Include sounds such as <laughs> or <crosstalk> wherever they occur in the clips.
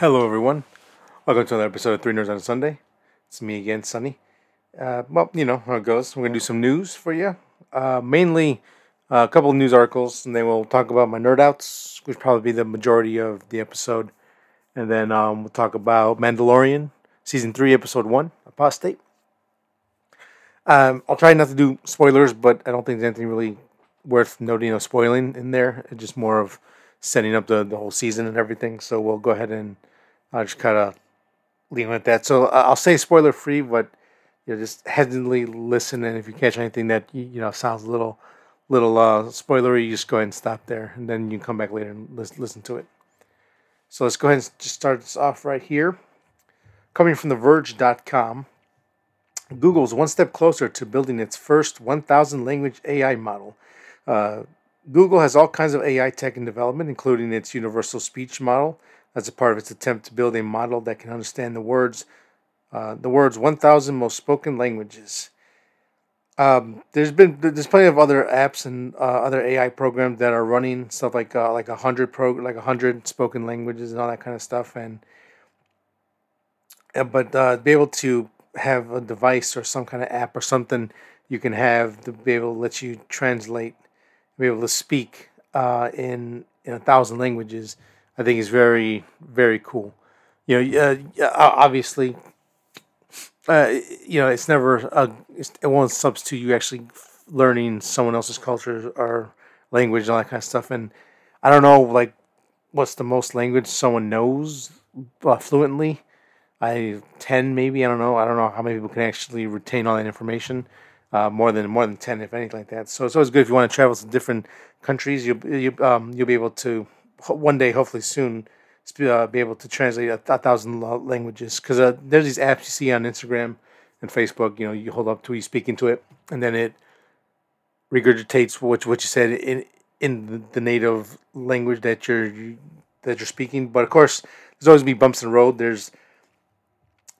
Hello, everyone. Welcome to another episode of Three Nerds on a Sunday. It's me again, Sunny. Uh, well, you know how it goes. We're going to do some news for you. Uh, mainly uh, a couple of news articles, and then we'll talk about my nerd outs, which probably be the majority of the episode. And then um, we'll talk about Mandalorian, Season 3, Episode 1, Apostate. Um, I'll try not to do spoilers, but I don't think there's anything really worth noting or spoiling in there. It's just more of setting up the, the whole season and everything. So we'll go ahead and I'll just kind of leave it at that. So I'll say spoiler free, but you know, just hesitantly listen. And if you catch anything that you know sounds a little little uh, spoilery, you just go ahead and stop there, and then you come back later and listen, to it. So let's go ahead and just start this off right here. Coming from TheVerge.com, Google is one step closer to building its first 1,000 language AI model. Uh, Google has all kinds of AI tech in development, including its universal speech model. That's a part of its attempt to build a model that can understand the words, uh, the words 1,000 most spoken languages. Um, there's been there's plenty of other apps and uh, other AI programs that are running stuff like uh, like a hundred pro like a hundred spoken languages and all that kind of stuff and but uh, be able to have a device or some kind of app or something you can have to be able to let you translate be able to speak uh, in in a thousand languages, I think is very very cool. You know, uh, obviously, uh, you know, it's never a, it won't substitute you actually learning someone else's culture or language and all that kind of stuff. And I don't know, like, what's the most language someone knows uh, fluently? I ten maybe. I don't know. I don't know how many people can actually retain all that information uh, more than more than ten, if anything like that. So it's always good if you want to travel to different countries. You'll you, um, you'll be able to one day, hopefully soon, uh, be able to translate a, a thousand languages. Because uh, there's these apps you see on Instagram and Facebook. You know, you hold up to you speak into it, and then it regurgitates what what you said in in the native language that you're that you're speaking. But of course, there's always be bumps in the road. There's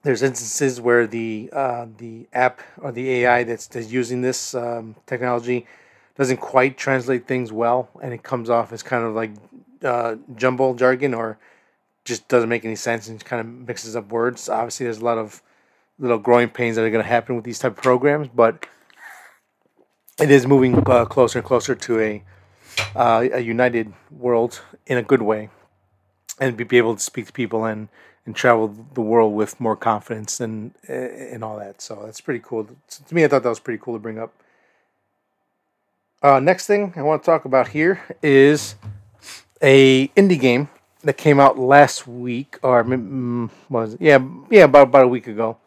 there's instances where the uh, the app or the AI that's, that's using this um, technology doesn't quite translate things well, and it comes off as kind of like uh, jumble jargon or just doesn't make any sense and kind of mixes up words. Obviously, there's a lot of little growing pains that are going to happen with these type of programs, but it is moving uh, closer and closer to a uh, a united world in a good way, and be able to speak to people and and travel the world with more confidence and and all that. So that's pretty cool. To me, I thought that was pretty cool to bring up. Uh, next thing I want to talk about here is a indie game that came out last week, or was it? yeah, yeah, about about a week ago.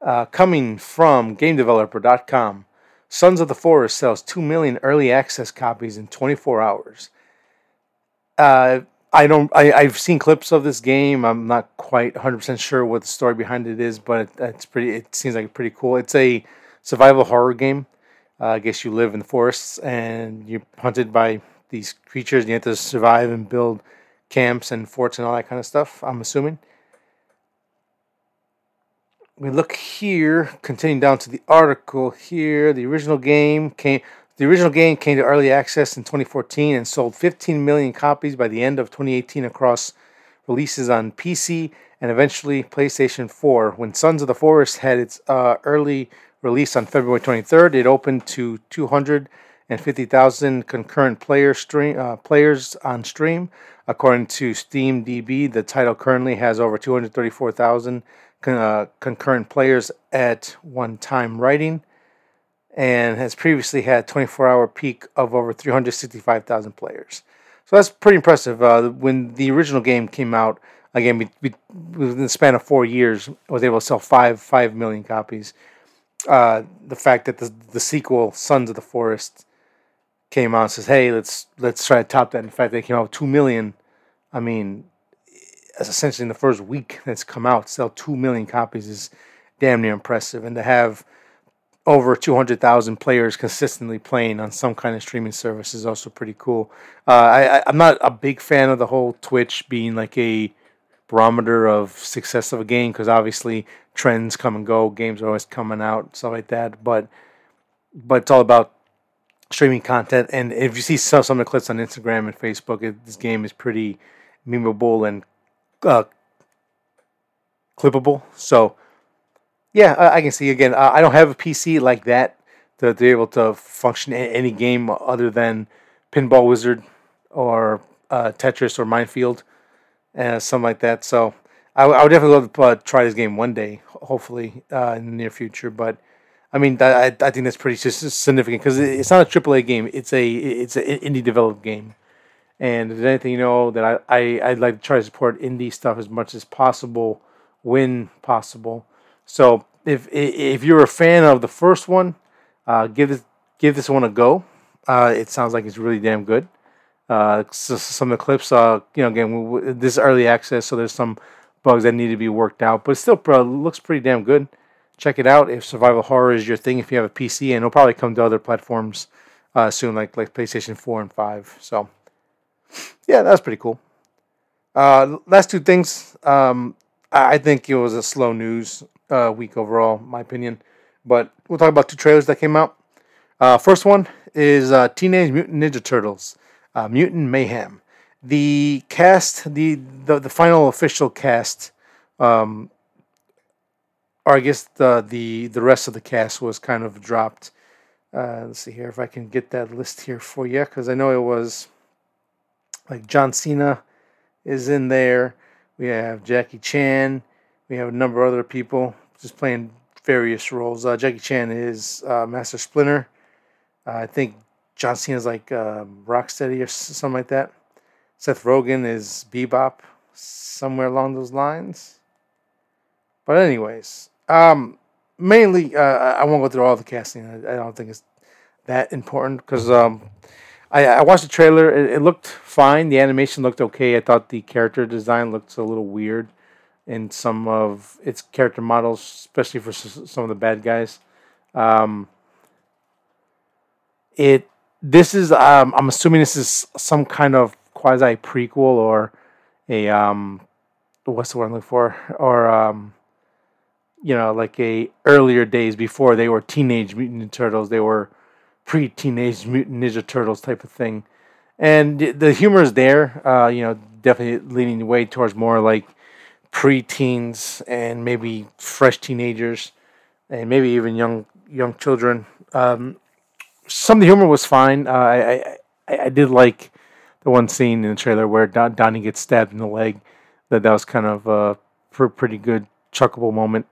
Uh, coming from GameDeveloper.com, Sons of the Forest sells two million early access copies in 24 hours. Uh, I don't. I, I've seen clips of this game. I'm not quite 100 percent sure what the story behind it is, but it, it's pretty. It seems like pretty cool. It's a survival horror game. Uh, I guess you live in the forests and you're hunted by these creatures. You have to survive and build camps and forts and all that kind of stuff. I'm assuming. We look here, continuing down to the article here. The original game came the original game came to early access in 2014 and sold 15 million copies by the end of 2018 across releases on PC and eventually PlayStation 4. When Sons of the Forest had its uh, early release on February 23rd, it opened to 250,000 concurrent player stream, uh, players on stream. According to SteamDB, the title currently has over 234,000 con- uh, concurrent players at one time writing and has previously had 24 hour peak of over 365,000 players. So that's pretty impressive. Uh, when the original game came out, again, we, we, within the span of four years, was able to sell five five million copies. Uh, the fact that the the sequel, Sons of the Forest, came out and says, "Hey, let's let's try to top that." In fact, they came out with two million. I mean, essentially in the first week that's come out, sell two million copies is damn near impressive, and to have over 200,000 players consistently playing on some kind of streaming service is also pretty cool. Uh, I, I'm not a big fan of the whole Twitch being like a barometer of success of a game because obviously trends come and go, games are always coming out, stuff like that. But but it's all about streaming content. And if you see some, some of the clips on Instagram and Facebook, it, this game is pretty memeable and uh, clippable. So yeah, I, I can see again. Uh, I don't have a PC like that to, to be able to function in any game other than Pinball Wizard or uh, Tetris or Minefield and something like that. So I, I would definitely love to uh, try this game one day, hopefully uh, in the near future. But I mean, I, I think that's pretty significant because it's not a AAA game; it's a it's an indie developed game. And if there's anything you know that I, I I'd like to try to support indie stuff as much as possible when possible. So if if you're a fan of the first one, uh, give this give this one a go. Uh, it sounds like it's really damn good. Uh, so some of the clips, uh, you know, again, this early access, so there's some bugs that need to be worked out, but it still looks pretty damn good. Check it out if survival horror is your thing. If you have a PC, and it'll probably come to other platforms uh, soon, like like PlayStation Four and Five. So, yeah, that's pretty cool. Uh, last two things. Um, I think it was a slow news uh, week overall, my opinion. But we'll talk about two trailers that came out. Uh, first one is uh, Teenage Mutant Ninja Turtles, uh, Mutant Mayhem. The cast, the, the the final official cast, um, or I guess the the the rest of the cast was kind of dropped. Uh, let's see here if I can get that list here for you, because I know it was like John Cena is in there. We have Jackie Chan. We have a number of other people just playing various roles. Uh, Jackie Chan is uh, Master Splinter. Uh, I think John Cena is like um, Rocksteady or something like that. Seth Rogen is Bebop, somewhere along those lines. But anyways, um, mainly uh, I won't go through all the casting. I, I don't think it's that important because um, I, I, watched the trailer. It, it, looked fine. The animation looked okay. I thought the character design looked a little weird in some of its character models, especially for some of the bad guys. Um, it this is um, I'm assuming this is some kind of quasi prequel or a um, what's the word I'm looking for or um, you know like a earlier days before they were teenage mutant turtles they were pre teenage mutant ninja turtles type of thing and the humor is there uh, you know definitely leaning the way towards more like pre-teens and maybe fresh teenagers and maybe even young young children. Um, some of the humor was fine. Uh, I, I I did like the one scene in the trailer where Don, Donnie gets stabbed in the leg. That that was kind of a pretty good chuckable moment.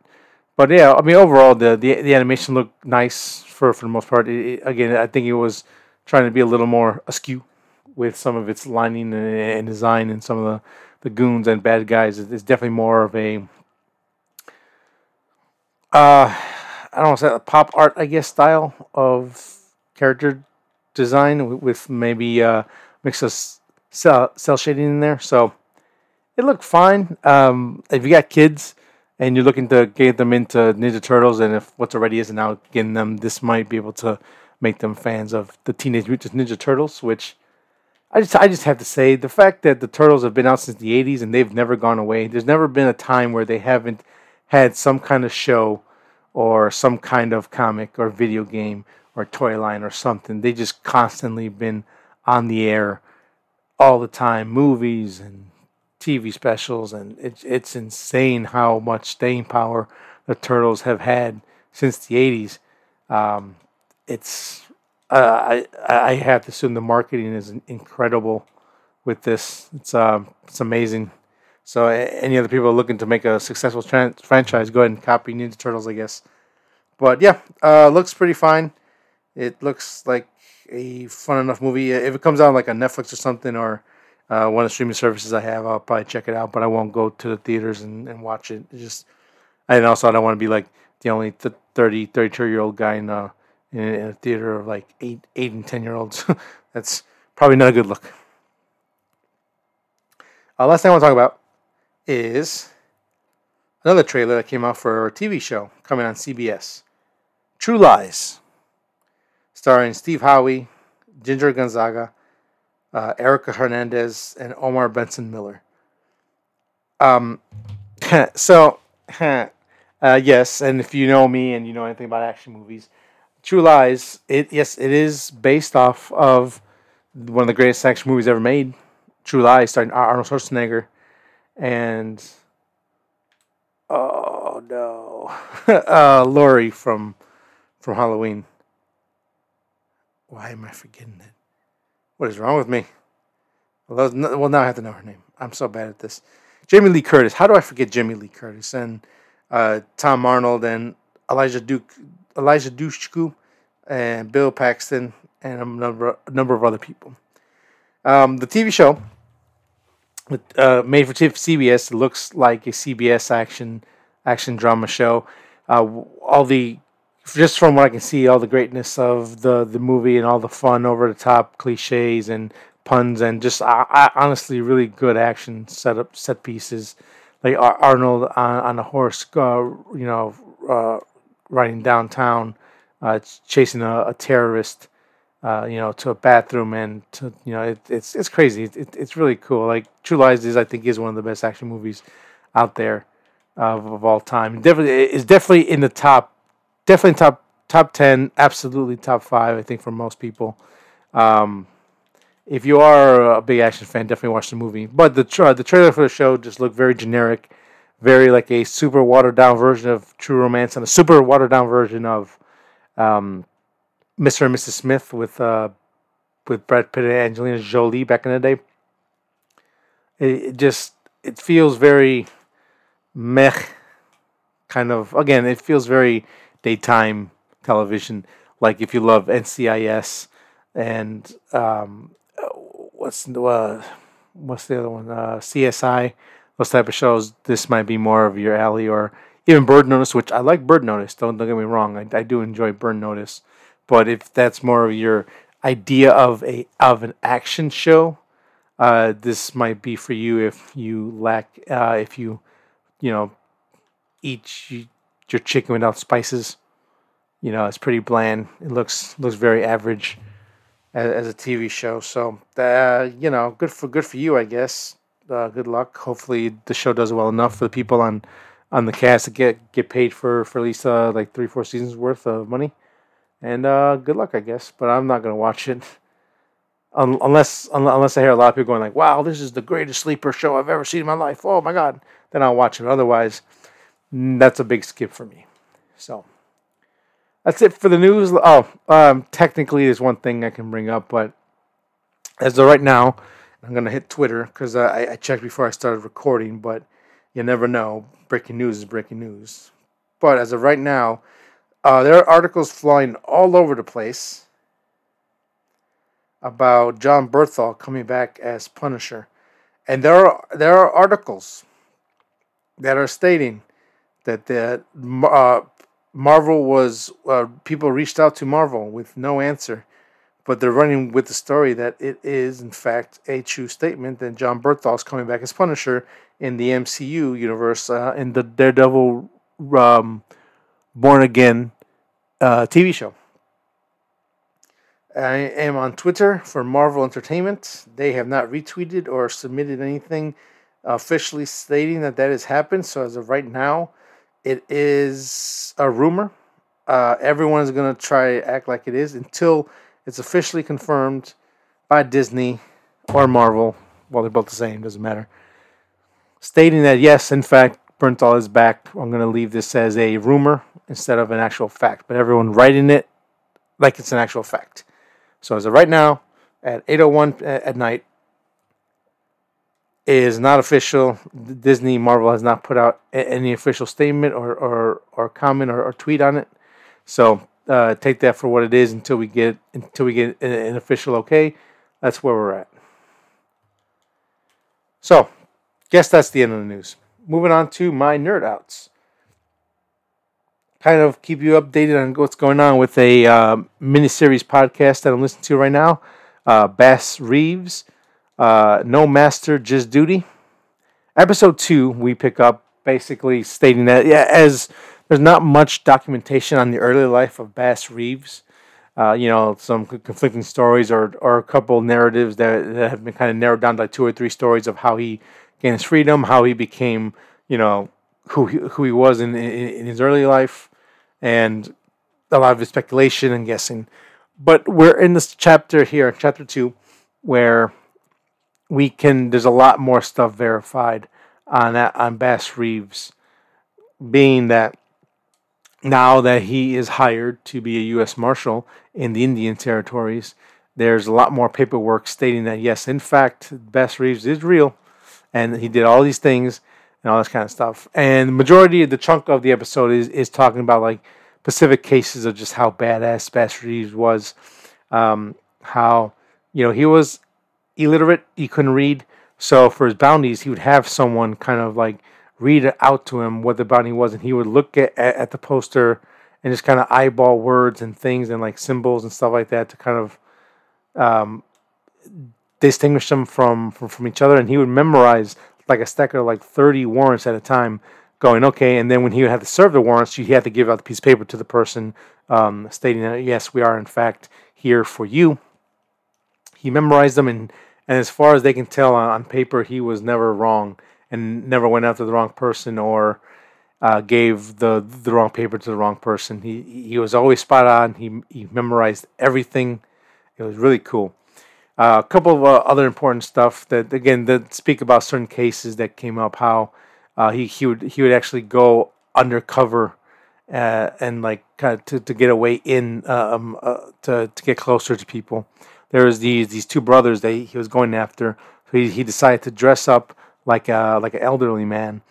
But yeah, I mean overall the the, the animation looked nice for for the most part. It, it, again, I think it was trying to be a little more askew with some of its lining and, and design and some of the the goons and bad guys. It's definitely more of a uh, I don't know, say a pop art, I guess, style of character design with maybe uh, mix of cell, cell shading in there. So it looked fine. Um, if you got kids and you're looking to get them into Ninja Turtles, and if what's already isn't out, getting them, this might be able to make them fans of the Teenage Mutant Ninja Turtles, which I just I just have to say the fact that the Turtles have been out since the 80s and they've never gone away. There's never been a time where they haven't had some kind of show or some kind of comic or video game or toy line or something. They just constantly been on the air all the time, movies and TV specials, and it's it's insane how much staying power the Turtles have had since the '80s. Um, it's uh, I I have to assume the marketing is incredible with this. It's um it's amazing. So any other people looking to make a successful franchise, go ahead and copy Ninja Turtles, I guess. But yeah, uh, looks pretty fine. It looks like a fun enough movie. If it comes out like a Netflix or something, or uh, one of the streaming services I have, I'll probably check it out. But I won't go to the theaters and, and watch it. It's just, and also I don't want to be like the only 30, 32 year old guy in uh, in a theater of like eight, eight and ten year olds. <laughs> That's probably not a good look. Uh, last thing I want to talk about is another trailer that came out for a TV show coming on CBS, True Lies, starring Steve Howey, Ginger Gonzaga, uh, Erica Hernandez, and Omar Benson Miller. Um, <laughs> so, <laughs> uh, yes, and if you know me and you know anything about action movies, True Lies. It yes, it is based off of one of the greatest action movies ever made. True Lies, starring Arnold Schwarzenegger and oh no, <laughs> uh, Laurie from from Halloween. Why am I forgetting it? What is wrong with me? Well, now I have to know her name. I'm so bad at this. Jamie Lee Curtis. How do I forget Jamie Lee Curtis and uh, Tom Arnold and Elijah Duke, Elijah Dushku, and Bill Paxton and a number a number of other people. Um, the TV show, uh, made for CBS, looks like a CBS action action drama show. Uh, all the just from what I can see, all the greatness of the the movie and all the fun, over the top cliches and puns and just uh, honestly really good action setup set pieces, like Ar- Arnold on, on a horse, uh, you know, uh, riding downtown, uh, chasing a, a terrorist, uh, you know, to a bathroom and to you know, it, it's it's crazy. It, it's really cool. Like True Lies is, I think, is one of the best action movies out there of, of all time. Definitely, is definitely in the top definitely top top ten, absolutely top five. I think for most people. Um, if you are a big action fan, definitely watch the movie. But the tra- the trailer for the show just looked very generic, very like a super watered down version of True Romance and a super watered down version of um, Mr. and Mrs. Smith with uh, with Brad Pitt and Angelina Jolie back in the day. It, it just it feels very meh, kind of. Again, it feels very daytime television. Like if you love NCIS and um, what's uh, what's the other one? Uh, CSI. Those type of shows. This might be more of your alley, or even Burn Notice, which I like. Burn Notice. Don't don't get me wrong. I, I do enjoy Burn Notice, but if that's more of your idea of a of an action show, uh, this might be for you if you lack uh, if you you know eat your chicken without spices. You know, it's pretty bland. It looks looks very average as, as a TV show. So, uh, you know, good for good for you, I guess. Uh, good luck. Hopefully, the show does well enough for the people on on the cast to get get paid for for at least uh, like three four seasons worth of money. And uh, good luck, I guess. But I'm not gonna watch it <laughs> unless unless I hear a lot of people going like, "Wow, this is the greatest sleeper show I've ever seen in my life." Oh my god! Then I'll watch it. Otherwise, that's a big skip for me. So that's it for the news. Oh, um, technically, there's one thing I can bring up, but as of right now, I'm gonna hit Twitter because I, I checked before I started recording. But you never know. Breaking news is breaking news. But as of right now, uh, there are articles flying all over the place about Jon Bernthal coming back as Punisher, and there are there are articles that are stating that the uh, Marvel was uh, people reached out to Marvel with no answer, but they're running with the story that it is in fact a true statement that Jon Bernthal is coming back as Punisher in the MCU universe uh, in the Daredevil um, Born Again uh, TV show. I am on Twitter for Marvel Entertainment. They have not retweeted or submitted anything officially stating that that has happened. So as of right now, it is a rumor. Uh, everyone is going to try to act like it is until it's officially confirmed by Disney or Marvel. Well, they're both the same, doesn't matter. Stating that, yes, in fact, Bernthal is back. I'm going to leave this as a rumor instead of an actual fact. But everyone writing it like it's an actual fact. So as of right now, at 8.01 at night, is not official. Disney Marvel has not put out any official statement or or, or comment or, or tweet on it. So uh, take that for what it is until we get until we get an official okay. That's where we're at. So, guess that's the end of the news. Moving on to my nerd outs. Kind of keep you updated on what's going on with a uh, miniseries podcast that I'm listening to right now. Uh, Bass Reeves uh, no master, just duty. Episode two, we pick up basically stating that yeah, as there's not much documentation on the early life of Bass Reeves. Uh, you know, some conflicting stories or, or a couple narratives that, that have been kind of narrowed down to like two or three stories of how he gained his freedom, how he became, you know, who he, who he was in, in, in his early life, and a lot of his speculation and guessing. But we're in this chapter here, chapter two, where we can there's a lot more stuff verified on that on Bass Reeves, being that now that he is hired to be a U.S. Marshal in the Indian Territories, there's a lot more paperwork stating that yes, in fact, Bass Reeves is real, and he did all these things and all this kind of stuff. And the majority of the chunk of the episode is is talking about like specific cases of just how badass Bass Reeves was, um, how you know he was illiterate, he couldn't read, so for his bounties, he would have someone kind of like read out to him what the bounty was, and he would look at, at the poster and just kind of eyeball words and things and like symbols and stuff like that to kind of um, distinguish them from, from from each other. And he would memorize like a stack of like thirty warrants at a time, going okay. And then when he have to serve the warrants, he had to give out the piece of paper to the person um, stating that yes, we are in fact here for you. He memorized them and. And as far as they can tell on, paper, he was never wrong and never went after the wrong person or uh, gave the the wrong paper to the wrong person. He he was always spot on. He he memorized everything. It was really cool. Uh, a couple of uh, other important stuff that again that speak about certain cases that came up. How uh, he he would he would actually go undercover uh, and like kind of to, to get away in um, uh, to to get closer to people. There was these these two brothers that he was going after. So he, he decided to dress up like a like an elderly man.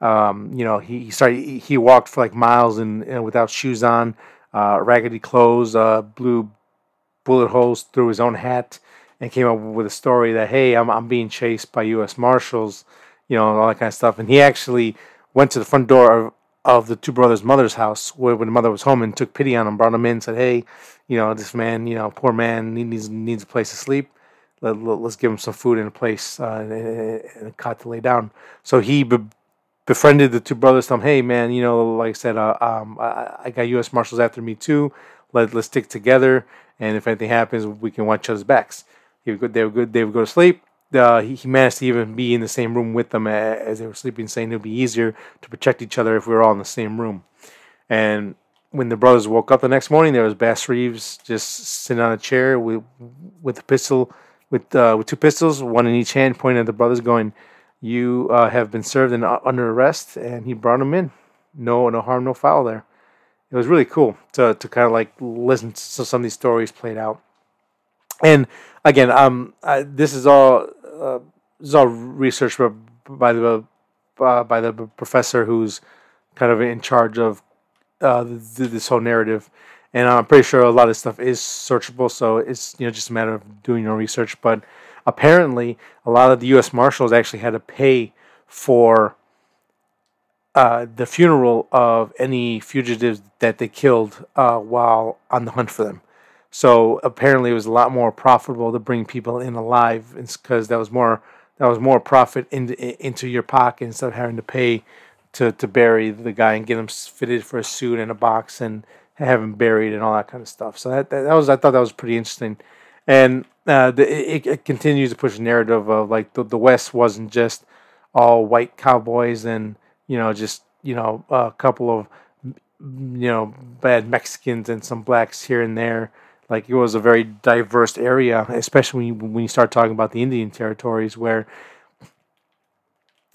Um, you know, he, he started he walked for like miles and, without shoes on, uh, raggedy clothes, uh, bullet holes through his own hat, and came up with a story that hey, I'm I'm being chased by U.S. Marshals, you know, all that kind of stuff. And he actually went to the front door of, of the two brothers' mother's house where when the mother was home and took pity on him, brought him in, said, hey, you know, this man, you know, poor man needs needs a place to sleep let, us give him some food and a place uh, and, a cot to lay down. So he be- befriended the two brothers. Told them, hey man, you know, like I said, uh, um, I, I, got U.S. Marshals after me too. Let let's stick together, and if anything happens, we can watch each other's backs. He would go, they would go, they would go to sleep. Uh, he, he, managed to even be in the same room with them as they were sleeping, saying it would be easier to protect each other if we were all in the same room. And when the brothers woke up the next morning, there was Bass Reeves just sitting on a chair with with a pistol with uh, with two pistols, one in each hand, pointing at the brothers, going, "You uh, have been served and uh, under arrest." And he brought them in. No, no harm, no foul. There, it was really cool to to kind of like listen to some of these stories played out. And again, um, I, this is all uh, this is all research by the uh, by the professor who's kind of in charge of uh, this whole narrative and I'm pretty sure a lot of stuff is searchable. So it's you know just a matter of doing your research. But apparently, a lot of the U.S. Marshals actually had to pay for uh, the funeral of any fugitives that they killed uh, while on the hunt for them. So apparently, it was a lot more profitable to bring people in alive, because that was more that was more profit into into your pocket instead of having to pay to to bury the guy and get him fitted for a suit and a box and have him buried and all that kind of stuff. So that, that, that was I thought that was pretty interesting, and uh, the, it, it continues to push a narrative of like the, the West wasn't just all white cowboys and you know just you know a couple of you know bad Mexicans and some blacks here and there. Like it was a very diverse area, especially when you, when you start talking about the Indian territories, where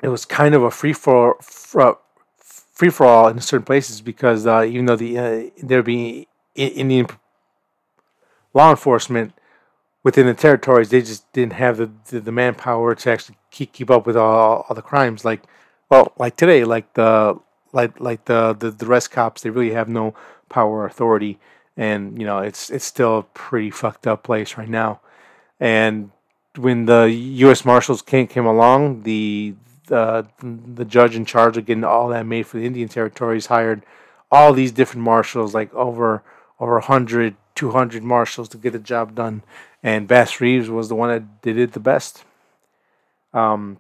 it was kind of a free for, for free for all in certain places because uh, even though the uh, there be Indian law enforcement within the territories, they just didn't have the, the, the manpower to actually keep keep up with all, all the crimes. Like, well, like today, like the like like the, the the rest cops, they really have no power or authority, and you know it's it's still a pretty fucked up place right now. And when the U.S. Marshals came came along, the the the judge in charge of getting all that made for the Indian territories hired all these different marshals, like over over 100, 200 marshals to get the job done. And Bass Reeves was the one that did it the best. Um,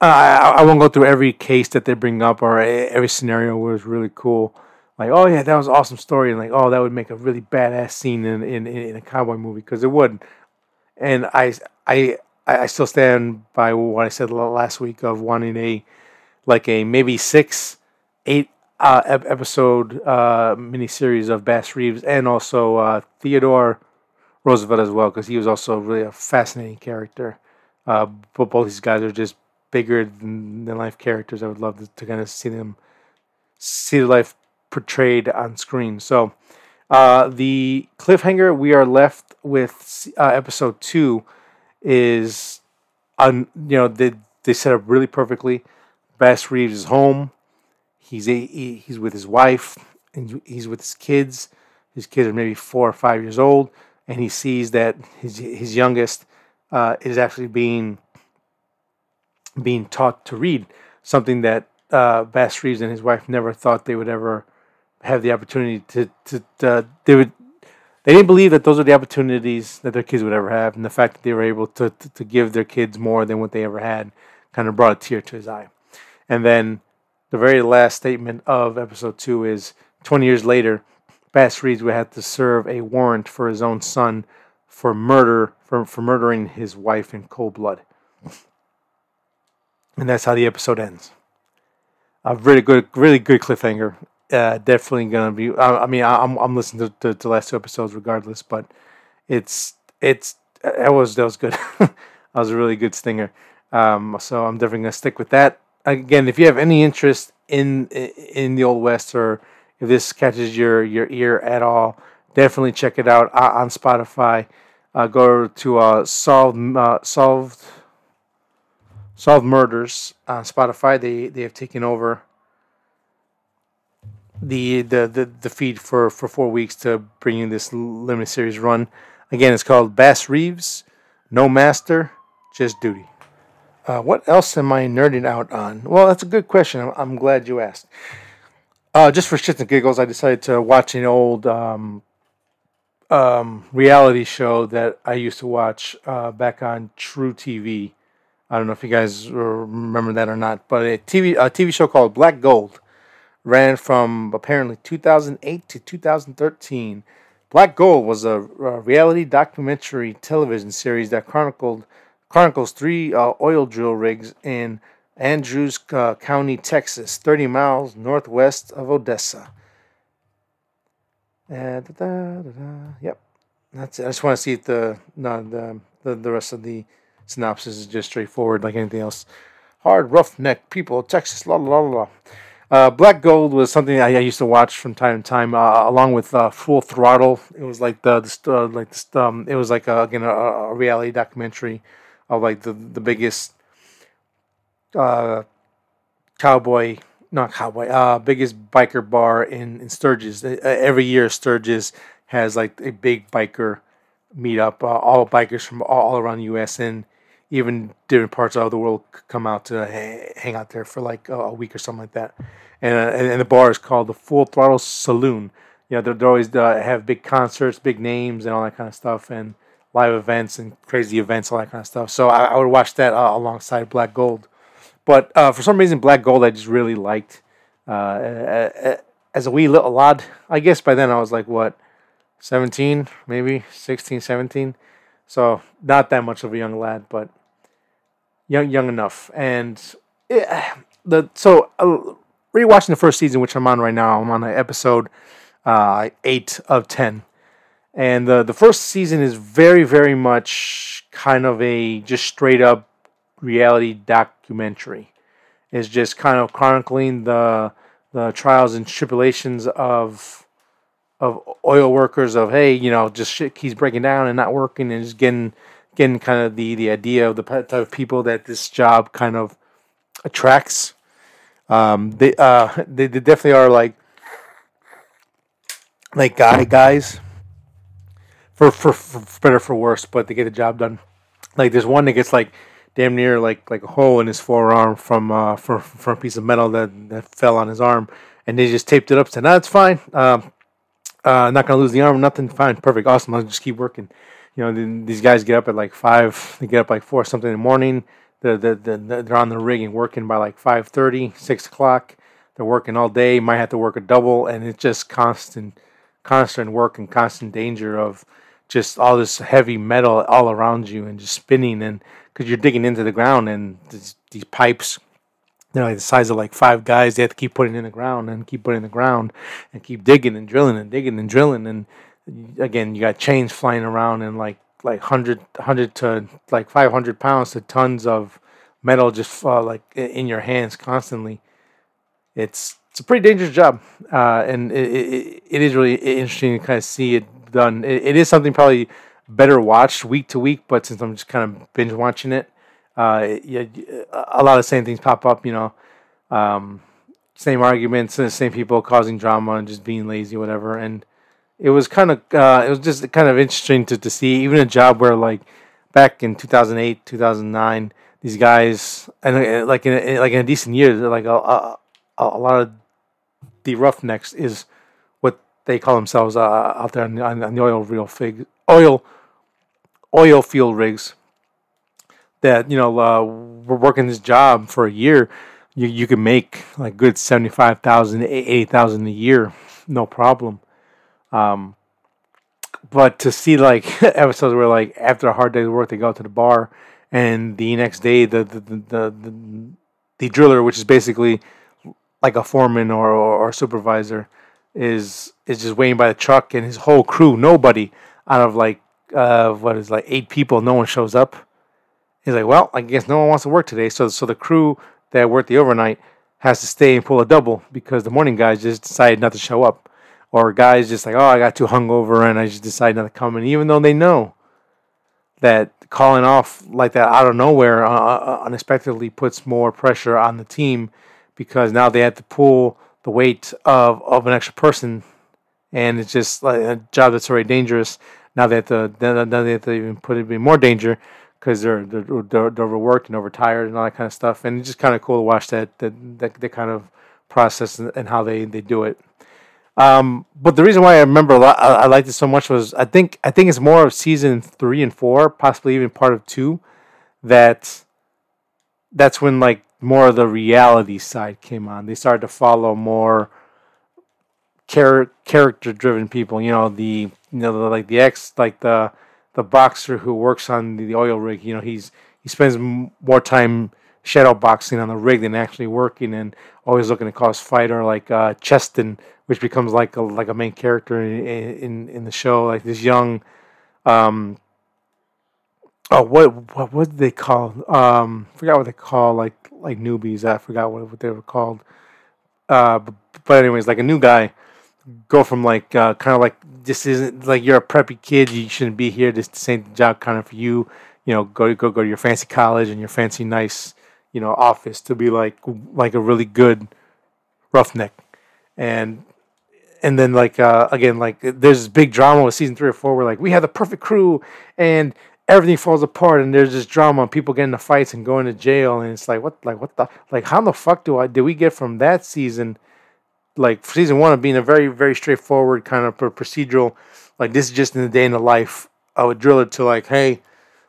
I, I won't go through every case that they bring up or every scenario it's really cool. Like, oh yeah, that was an awesome story, and like, oh, that would make a really badass scene in in, in a cowboy movie because it would. And I I I, I still stand by what I said last week of wanting a like a maybe six, eight uh, episode uh, miniseries of Bass Reeves and also uh, Theodore Roosevelt as well because he was also really a fascinating character. Uh, but both these guys are just bigger than, than life characters. I would love to, to kind of see them see their life portrayed on screen. So uh, the cliffhanger we are left with uh, episode two is on you know they they set up really perfectly. Bass Reeves is home. He's a, he, he's with his wife and he's with his kids. His kids are maybe four or five years old, and he sees that his his youngest uh, is actually being being taught to read, something that uh, Bass Reeves and his wife never thought they would ever have the opportunity to to, to they would they didn't believe that those are the opportunities that their kids would ever have, and the fact that they were able to, to, to give their kids more than what they ever had kind of brought a tear to his eye. And then the very last statement of episode two is 20 years later, Bass Reeves would have to serve a warrant for his own son for murder, for, for murdering his wife in cold blood. And that's how the episode ends. A really good, really good cliffhanger uh, definitely gonna be. I, I mean, I, am I'm listening to, to, to the last two episodes regardless, but it's it's that was that was good. <laughs> that was a really good stinger. Um, so I'm definitely gonna stick with that. Again, if you have any interest in in the old west or if this catches your your ear at all, definitely check it out uh, on Spotify. Uh, go to uh, solved uh, solved solved murders on Spotify. They they have taken over the the the, the feed for for four weeks to bring you this limited series run. Again, it's called Bass Reeves, No Master, Just Duty. Uh, what else am I nerding out on? Well, that's a good question. I'm, I'm glad you asked. Uh, just for shits and giggles, I decided to watch an old um, um, reality show that I used to watch uh, back on truTV. I don't know if you guys remember that or not, but a TV a TV show called Black Gold ran from apparently 2008 to 2013. Black Gold was a, a reality documentary television series that chronicled chronicles three uh, oil drill rigs in Andrews uh, County, Texas, 30 miles northwest of Odessa. Uh, da, da, da, yep, that's it. I just want to see if the no the, the the rest of the synopsis is just straightforward like anything else. Hard, roughneck people, Texas, la la la la. Uh, Black Gold was something I, I, used to watch from time to time, uh, along with uh, Full Throttle. It was like the, the uh, like the, um, it was like a, again a, a, reality documentary of like the the biggest uh, cowboy, not cowboy, uh, biggest biker bar in in Sturgis. every year, Sturgis has like a big biker meetup. all bikers from all, all around the U.S. and even different parts of the world come out to hang out there for like a week or something like that. And uh, and the bar is called the Full Throttle Saloon. You know, they're, they're always uh, have big concerts, big names, and all that kind of stuff, and live events and crazy events, all that kind of stuff. So I, I would watch that uh, alongside Black Gold. But uh, for some reason, Black Gold I just really liked. Uh, as a wee little lad, I guess by then I was like what, 17, maybe 16, 17 so not that much of a young lad, but young young enough. And it, the so uh, rewatching the first season, which I'm on right now, I'm on episode uh, eight of ten. And the the first season is very very much kind of a just straight up reality documentary. It's just kind of chronicling the the trials and tribulations of of oil workers of hey you know just shit keeps breaking down and not working and just getting getting kind of the the idea of the type of people that this job kind of attracts um they uh they, they definitely are like like guy guys for, for for better for worse but they get the job done like there's one that gets like damn near like like a hole in his forearm from uh from, from a piece of metal that that fell on his arm and they just taped it up and said no it's fine um uh, not gonna lose the arm, nothing. Fine, perfect, awesome. I'll just keep working. You know, these guys get up at like five. They get up like four something in the morning. They're, they're, they're on the rig and working by like 5.30, 6 o'clock. They're working all day. Might have to work a double, and it's just constant, constant work and constant danger of just all this heavy metal all around you and just spinning and because you're digging into the ground and these pipes they're like the size of like five guys. They have to keep putting in the ground and keep putting in the ground and keep digging and drilling and digging and drilling. And again, you got chains flying around and like like 100, 100 to like 500 pounds to tons of metal just uh, like in your hands constantly. It's it's a pretty dangerous job, uh, and it, it, it is really interesting to kind of see it done. It, it is something probably better watched week to week, but since I'm just kind of binge watching it, uh, yeah, a lot of same things pop up. You know, um, same arguments same people causing drama and just being lazy, whatever. And it was kind of uh, it was just kind of interesting to, to see even a job where like back in 2008 2009 these guys and uh, like in a, like in a decent year like a, a, a lot of the roughnecks is what they call themselves uh, out there on the, on the oil real fig oil oil field rigs that you know uh, we're working this job for a year. You you can make like good 75,000 80,000 a year no problem um, but to see like <laughs> episodes where like after a hard day's work they go to the bar and the next day the the the, the, the, the driller which is basically like a foreman or, or, or supervisor is is just waiting by the truck and his whole crew nobody out of like uh what is like eight people no one shows up. He's like well i guess no one wants to work today. So so the crew that worked the overnight has to stay and pull a double because the morning guys just decided not to show up or guys just like oh i got too hungover and i just decided not to come and even though they know that calling off like that out of nowhere uh, uh unexpectedly puts more pressure on the team because now they have to pull the weight of, of an extra person, and it's just like a job that's already dangerous. Now they have to now they have to even put it in more danger because they're, they're, they're they're overworked and overtired and all that kind of stuff. And it's just kind of cool to watch that that that, that kind of process and, and, how they, they do it. Um, but the reason why I remember lot, I, I liked it so much was I think I think it's more of season three and four, possibly even part of two, that that's when like more of the reality side came on. They started to follow more char- character driven people. You know, the you know the, like the ex like the the boxer who works on the oil rig. You know, he's he spends more time shadow boxing on the rig than actually working, and always looking to cause fighter like uh, Cheston, which becomes like a like a main character in in, in the show. Like this young. Um, oh, what what what did they call? Um, forgot what they call like like newbies. I forgot what, what they were called. Uh, but, but anyways, like a new guy, go from like uh, kind of like this isn't like you're a preppy kid. You shouldn't be here. This ain't the job kind of for you. You know, go go go to your fancy college and your fancy nice you know office to be like like a really good roughneck, and and then like uh, again like there's this big drama with season three or four where like we have the perfect crew and everything falls apart and there's this drama and people get into fights and going to jail and it's like what like what the like how the fuck do I did we get from that season like season one of being a very very straightforward kind of procedural like this is just in the day in the life I would drill it to like hey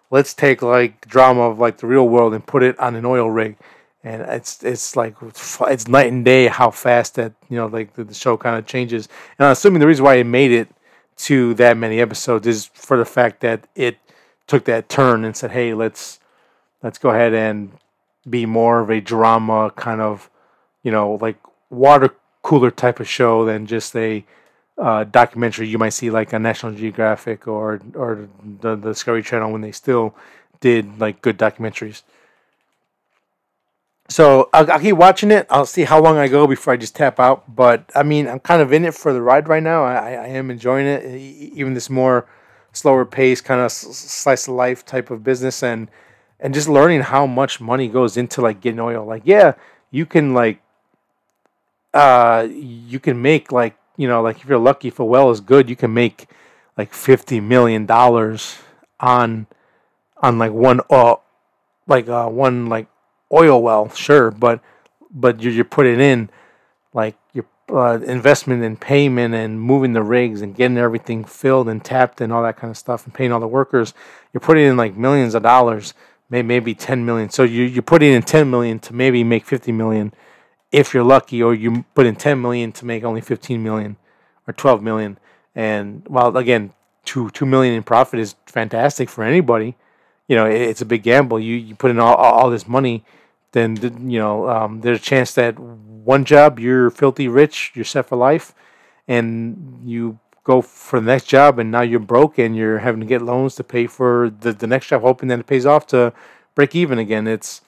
let's take like drama of like the real world and put it on an oil rig. And it's it's like it's night and day how fast that you know like the, the show kind of changes. And I'm assuming the reason why it made it to that many episodes is for the fact that it took that turn and said, "Hey, let's let's go ahead and be more of a drama kind of, you know, like water cooler type of show than just a uh, documentary you might see like on National Geographic or or the, the Discovery Channel when they still did like good documentaries." So I'll, I'll, keep watching it. I'll see how long I go before I just tap out. But I mean, I'm kind of in it for the ride right now. I, I am enjoying it, even this more slower pace, kind of slice of life type of business, and and just learning how much money goes into like getting oil. Like, yeah, you can like, uh, you can make like you know like if you're lucky if a well is good, you can make like fifty million dollars on on like one uh like uh one like oil well, sure, but but you you put it in like you're uh, investment in payment and moving the rigs and getting everything filled and tapped and all that kind of stuff and paying all the workers, you're putting in like millions of dollars, maybe maybe 10 million. So you you're putting in 10 million to maybe make 50 million if you're lucky, or you put in 10 million to make only 15 million or 12 million. And while again, two two million in profit is fantastic for anybody. You know, it, it's a big gamble. You you put in all, all this money, then you know um, there's a chance that one job, you're filthy rich, you're set for life, and you go for the next job, and now you're broke, and you're having to get loans to pay for the, the next job, hoping that it pays off to break even again. It's it,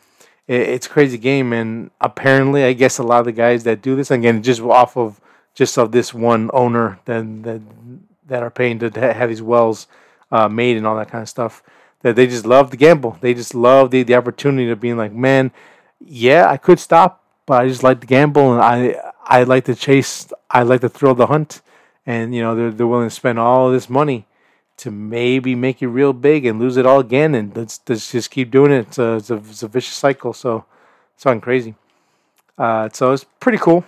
it's a crazy game, and apparently, I guess a lot of the guys that do this again, just off of just of this one owner that that that are paying to have these wells uh, made and all that kind of stuff. That they just love the gamble. They just love the the opportunity of being like, man, yeah, I could stop, but I just like to gamble, and I I like to chase. I like to thrill the hunt, and you know they're they're willing to spend all this money to maybe make you real big and lose it all again, and let's, let's just keep doing it. It's a, it's a, it's a vicious cycle, so it's something crazy. Uh, so it's pretty cool.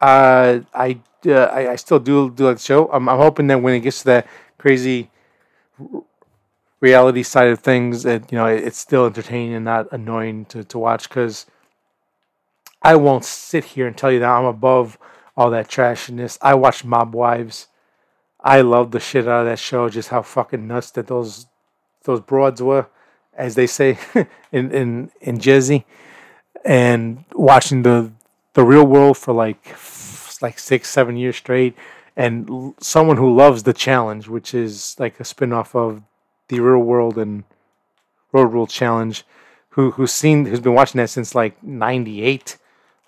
Uh, I, uh, I, I still do do like the show. I'm, I'm hoping that when it gets to that crazy reality side of things, that you know it, it's still entertaining and not annoying to, to watch. Because I won't sit here and tell you that I'm above all that trashiness. I watch Mob Wives. I love the shit out of that show. Just how fucking nuts that those those broads were, as they say <laughs> in in in Jersey, and watching the the real world for like like six seven years straight, and someone who loves the challenge, which is like a spinoff of the real world and road rule challenge, who who's seen who's been watching that since like '98,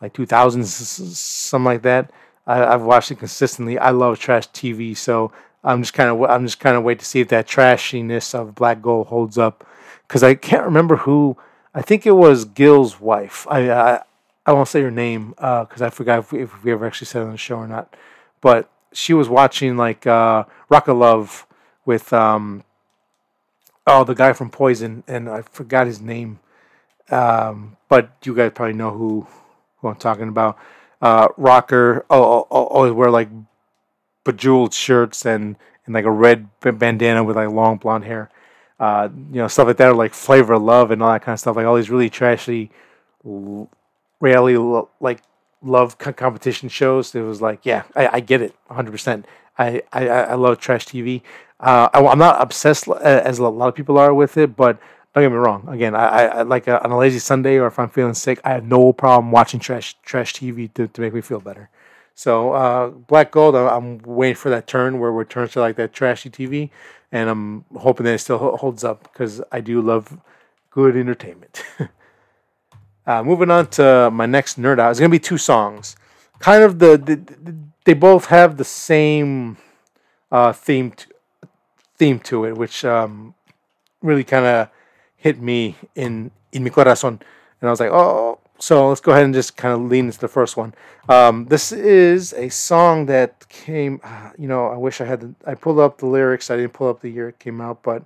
like 2000s, something like that I, have watched it consistently. I love trash TV, so I'm just kind of I'm just kind of wait to see if that trashiness of Black Gold holds up, because I can't remember who. I think it was Gil's wife. I I, I won't say her name because uh, I forgot if we, if we, ever actually said it on the show or not. But she was watching like uh, Rock of Love with um oh the guy from Poison and I forgot his name. Um, but you guys probably know who who I'm talking about uh, rocker oh, always wear like bejeweled shirts and, and like a red bandana with like long blonde hair. Uh, you know, stuff like that, or like Flavor Love and all that kind of stuff. Like all these really trashy, reality like love competition shows. It was like, yeah, I, I get it, 100. percent I, I I love trash TV. Uh, I, am not obsessed as a lot of people are with it, but don't get me wrong. Again, I, I like a, on a lazy Sunday or if I'm feeling sick, I have no problem watching trash trash TV to, to make me feel better. So uh, Black Gold, I'm waiting for that turn where it turns to like that trashy TV, and I'm hoping that it still holds up because I do love good entertainment. <laughs> uh, moving on to my next nerd out, it's gonna be two songs. Kind of the, the, the they both have the same uh, theme to, theme to it, which um, really kind of hit me in in mi corazón, and I was like, oh. So let's go ahead and just kind of lean into the first one. Um, this is a song that came. You know, I wish I had. The, I pulled up the lyrics. I didn't pull up the year it came out, but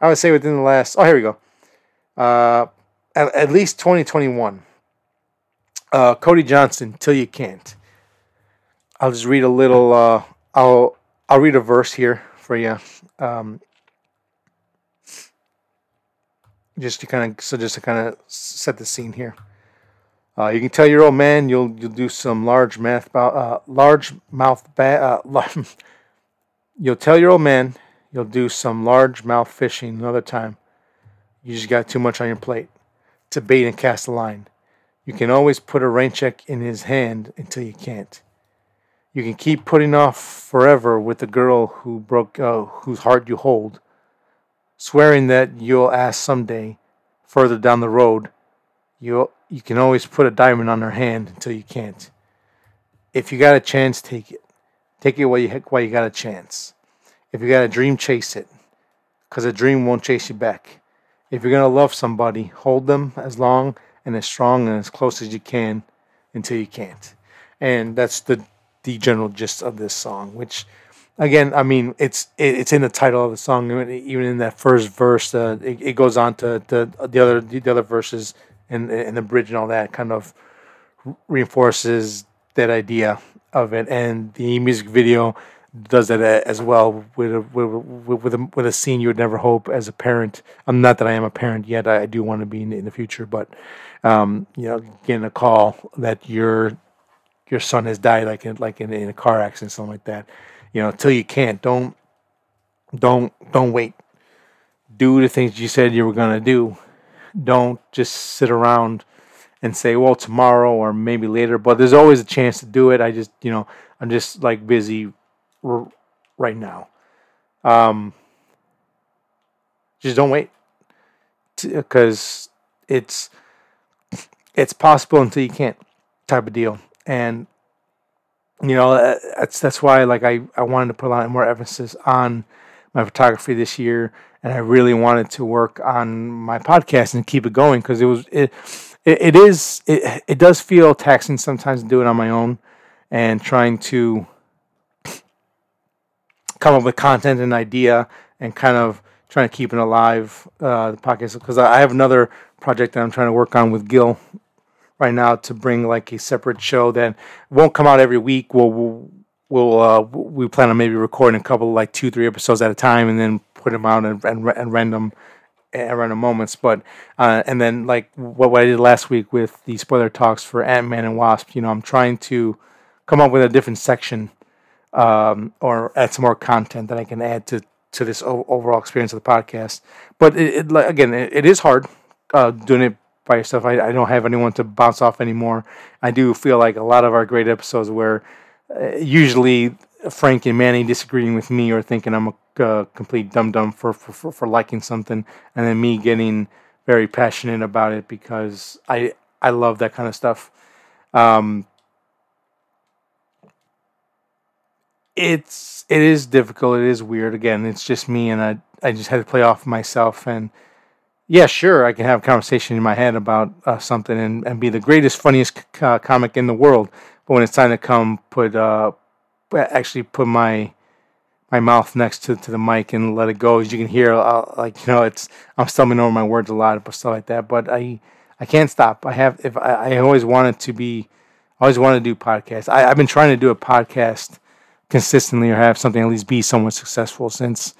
I would say within the last. Oh, here we go. Uh, at, at least 2021. Uh, Cody Johnson, "Till You Can't." I'll just read a little. Uh, I'll I'll read a verse here for you. Um, just to kind of so just to kind of set the scene here. Uh, you can tell your old man you'll you'll do some large math uh, large mouth ba- uh, <laughs> you'll tell your old man you'll do some large mouth fishing another time. You just got too much on your plate to bait and cast a line. You can always put a rain check in his hand until you can't. You can keep putting off forever with the girl who broke uh, whose heart you hold swearing that you'll ask someday, further down the road, you you can always put a diamond on her hand until you can't. If you got a chance, take it. Take it while you while you got a chance. If you got a dream, chase it, cause a dream won't chase you back. If you're gonna love somebody, hold them as long and as strong and as close as you can until you can't. And that's the the general gist of this song, which again, I mean, it's it's in the title of the song. Even in that first verse, uh, it, it, goes on to, to the other the other verses and and the bridge and all that kind of reinforces that idea of it. And the music video does that as well with a, with with a, with a scene you would never hope as a parent. I'm not that I am a parent yet. I, I do want to be in, in the future, but um, you know, getting a call that your your son has died, like in like in, in a car accident, something like that you know, till you can't. Don't don't don't wait. Do the things you said you were gonna do. Don't just sit around and say, well, tomorrow or maybe later. But there's always a chance to do it. I just, you know, I'm just like busy r- right now. Um, just don't wait, because it's it's possible until you can't type of deal. And you know uh, that's that's why like I I wanted to put a lot more emphasis on my photography this year, and I really wanted to work on my podcast and keep it going because it was it, it it is it it does feel taxing sometimes to do it on my own and trying to come up with content and idea and kind of trying to keep it alive uh, the podcast because I have another project that I'm trying to work on with Gil right now to bring like a separate show that won't come out every week. We'll we'll, uh, we plan on maybe recording a couple like two three episodes at a time and then put them out and and, and random at random moments. But uh, and then like what, what I did last week with the spoiler talks for Ant Man and Wasp. You know, I'm trying to come up with a different section um, or add some more content that I can add to to this overall experience of the podcast. But it, it again, it, it is hard uh, doing it by yourself. I, I don't have anyone to bounce off anymore. I do feel like a lot of our great episodes where uh, usually Frank and Manny disagreeing with me or thinking I'm a uh, complete dum dum for, for, for liking something, and then me getting very passionate about it because I I love that kind of stuff. Um, it's it is difficult. It is weird. Again, it's just me, and I I just had to play off myself. And yeah, sure, I can have a conversation in my head about uh, something and, and be the greatest, funniest uh, comic in the world. But when it's time to come, put uh, actually put my my mouth next to, to the mic and let it go. As you can hear, I'll, like you know, it's I'm stumbling over my words a lot, but stuff like that. But I I can't stop. I have if I, I always wanted to be, I always wanted to do podcasts. I, I've been trying to do a podcast consistently or have something at least be somewhat successful since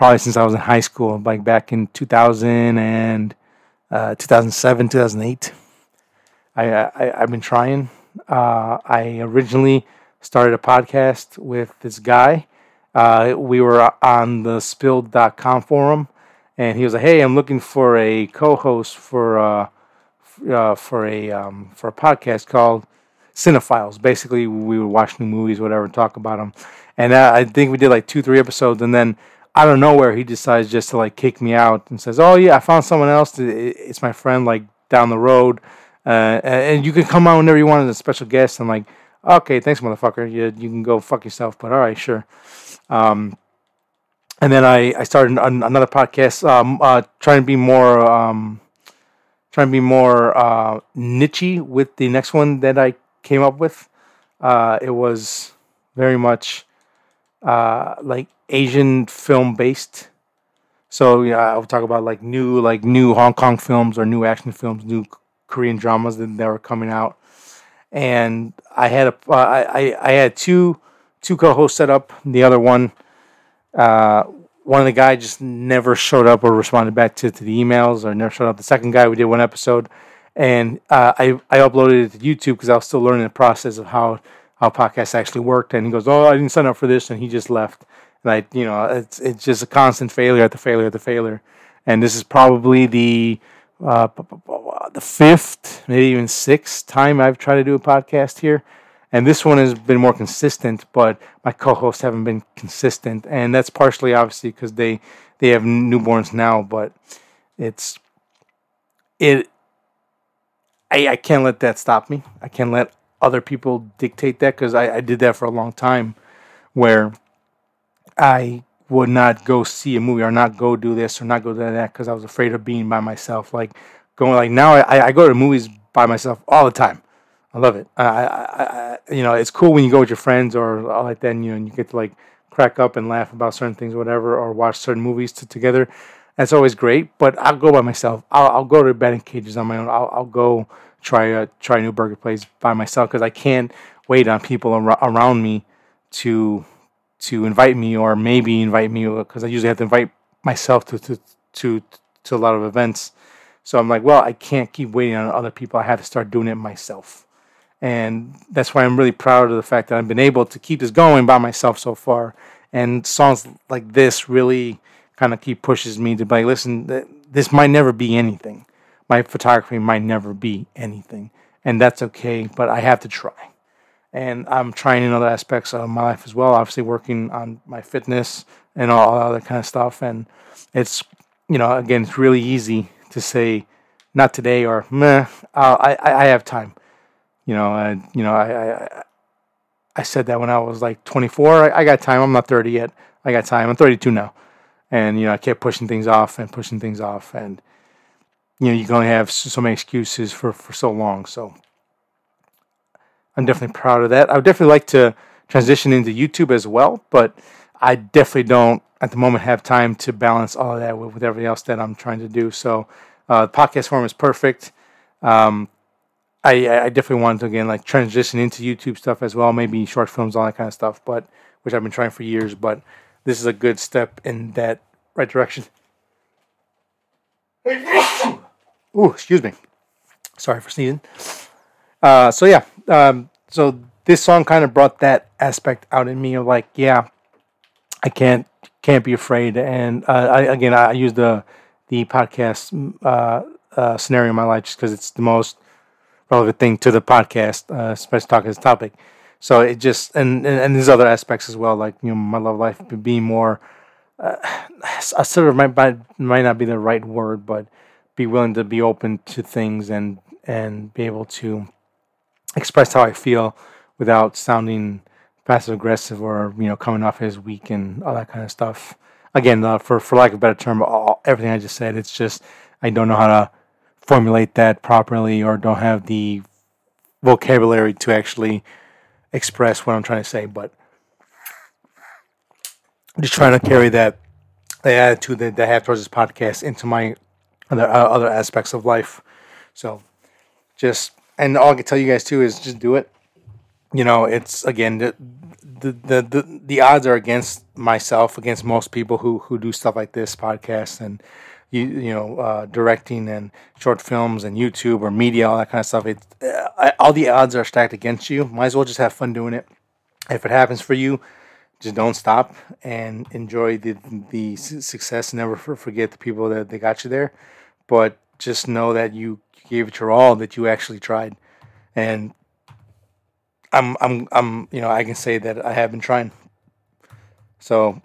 probably since I was in high school, like back in 2000 and uh, 2007, 2008. I, I I've been trying. Uh, I originally started a podcast with this guy. Uh, we were on the Spill.com forum and he was like, "Hey, I'm looking for a co-host for uh, uh, for a um, for a podcast called cinephiles. Basically, we would watch new movies, whatever, talk about them. And uh, I think we did like two, three episodes, and then out of nowhere, he decides just to like kick me out and says, "Oh yeah, I found someone else. It's my friend, like down the road, uh, and you can come on whenever you want as a special guest." I'm like, "Okay, thanks, motherfucker. You you can go fuck yourself." But all right, sure. Um, and then I I started another podcast, um, uh, trying to be more um, trying to be more uh, nichey with the next one that I came up with. Uh, it was very much uh, like Asian film based. So yeah, I would talk about like new like new Hong Kong films or new action films, new Korean dramas that, were coming out. And I had a uh, I, I had two two co-hosts set up. The other one, uh, one of the guys just never showed up or responded back to, to the emails or never showed up. The second guy, we did one episode and uh, I I uploaded it to YouTube because I was still learning the process of how how podcasts actually worked. And he goes, "Oh, I didn't sign up for this," and he just left. I, you know, it's it's just a constant failure at the failure at the failure. And this is probably the uh, the fifth, maybe even sixth time I've tried to do a podcast here. And this one has been more consistent, but my co-hosts haven't been consistent, and that's partially obviously because they they have newborns now. But it's it I, I can't let that stop me. I can't let other people dictate that because I, I did that for a long time where I would not go see a movie or not go do this or not go do that because I was afraid of being by myself. Like going like now I, I go to movies by myself all the time. I love it. I, I, I, you know, it's cool when you go with your friends or all like that, and, you know, and you get to like crack up and laugh about certain things, whatever, or watch certain movies to, together. That's always great, but I'll go by myself. I'll, I'll go to batting cages on my own. I'll, I'll go try a try a new burger place by myself because I can't wait on people ar- around me to to invite me or maybe invite me uh, because I usually have to invite myself to to to to a lot of events. So I'm like, well, I can't keep waiting on other people. I have to start doing it myself. And that's why I'm really proud of the fact that I've been able to keep this going by myself so far. And songs like this really kind of keep pushes me to be like, listen, this might never be anything. My photography might never be anything, and that's okay. But I have to try, and I'm trying in other aspects of my life as well. Obviously, working on my fitness and all that other kind of stuff. And it's you know, again, it's really easy to say not today or meh, uh, I, I have time. You know, I, you know, I, I, I said that when I was like 24. I, I got time. I'm not 30 yet. I got time. I'm 32 now, and you know, I kept pushing things off and pushing things off, and you know, you can only have so many excuses for for so long. So I'm definitely proud of that. I would definitely like to transition into YouTube as well, but I definitely don't at the moment have time to balance all of that with, with everything else that I'm trying to do. So uh, the podcast form is perfect. Um, I, I definitely want to again like transition into YouTube stuff as well, maybe short films, all that kind of stuff, but which I've been trying for years. But this is a good step in that right direction. <coughs> Ooh, excuse me. Sorry for sneezing. Uh, so yeah, um, so this song kind of brought that aspect out in me of like, yeah, I can't can't be afraid. And uh, I, again, I use the the podcast uh, uh, scenario in my life just because it's the most relevant thing to the podcast, uh, especially talking this topic. So it just and, and and there's other aspects as well, like you know my love life being more. Uh, I sort of might, might might not be the right word, but be willing to be open to things and and be able to express how I feel without sounding passive aggressive or you know coming off as weak and all that kind of stuff. Again, uh, for for lack of a better term, all, everything I just said, it's just I don't know how to formulate that properly or don't have the vocabulary to actually express what I'm trying to say. But I'm just trying to carry that the attitude that, that I have towards this podcast into my other uh, other aspects of life. So just and all I can tell you guys too is just do it. You know, it's again the the the the, the odds are against myself, against most people who who do stuff like this podcast and you you know uh, directing and short films and YouTube or media, all that kind of stuff. It uh, all the odds are stacked against you. Might as well just have fun doing it. If it happens for you, just don't stop and enjoy the the success. Never forget the people that they got you there, but just know that you gave it your all, that you actually tried, and I'm I'm I'm you know I can say that I have been trying. So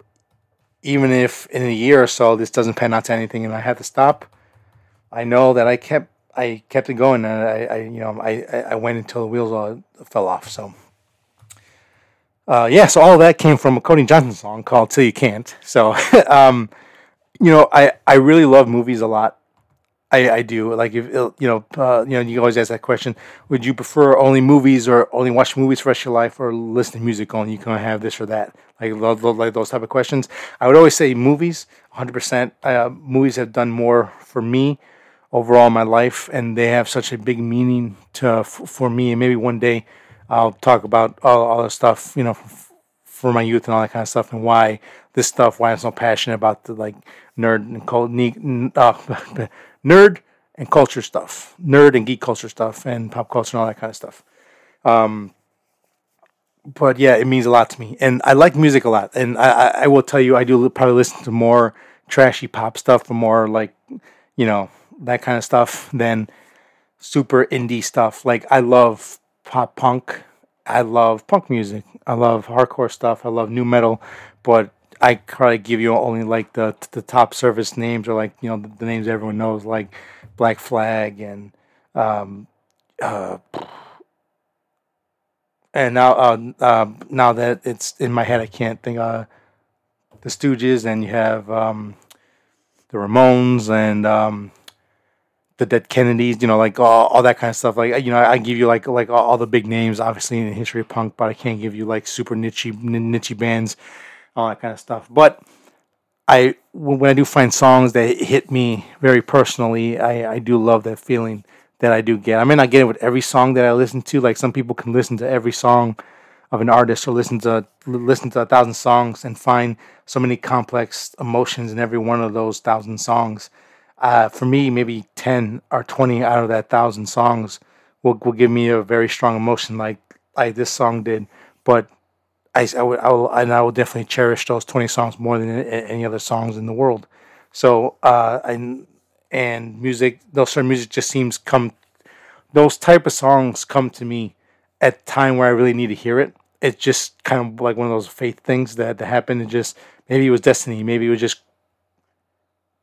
even if in a year or so this doesn't pan out to anything and I have to stop, I know that I kept I kept it going and I, I you know I, I went until the wheels all fell off. So uh, yeah, so all of that came from a Cody Johnson song called "Till You Can't." So <laughs> um, you know I I really love movies a lot. I, I do like if you know uh, you know you always ask that question. Would you prefer only movies or only watch movies for the rest of your life or listen to music only? You can have this or that like like those type of questions. I would always say movies. 100. Uh, percent Movies have done more for me overall in my life, and they have such a big meaning to for me. And maybe one day I'll talk about all, all the stuff you know for my youth and all that kind of stuff, and why this stuff, why I'm so passionate about the like nerd and cult, uh, <laughs> nerd and culture stuff, nerd and geek culture stuff, and pop culture and all that kind of stuff. Um, but yeah, it means a lot to me, and I like music a lot. And I, I, I will tell you, I do probably listen to more trashy pop stuff, or more like, you know, that kind of stuff than super indie stuff. Like I love pop punk, I love punk music, I love hardcore stuff, I love nu metal, but I probably give you only like the the top service names or like you know the, the names everyone knows like Black Flag and um, uh, and now uh, uh, now that it's in my head, I can't think. Uh, the Stooges and you have um, the Ramones and um, the Dead Kennedys. You know, like all, all that kind of stuff. Like you know, I, I give you like like all, all, the big names, obviously in the history of punk, but I can't give you like super niche niche bands all that kind of stuff. But I when I do find songs that hit me very personally, I, I do love that feeling that I do get. I may not get it with every song that I listen to. Like some people can listen to every song of an artist or listen to listen to a thousand songs and find so many complex emotions in every one of those thousand songs. Uh, for me, maybe ten or twenty out of that thousand songs will will give me a very strong emotion, like like this song did. But I, I, will, I will, and I will definitely cherish those 20 songs more than any other songs in the world. So, uh, and, and music, those certain music just seems come, those type of songs come to me at time where I really need to hear it. It's just kind of like one of those faith things that, that happened. And just, maybe it was destiny. Maybe it was just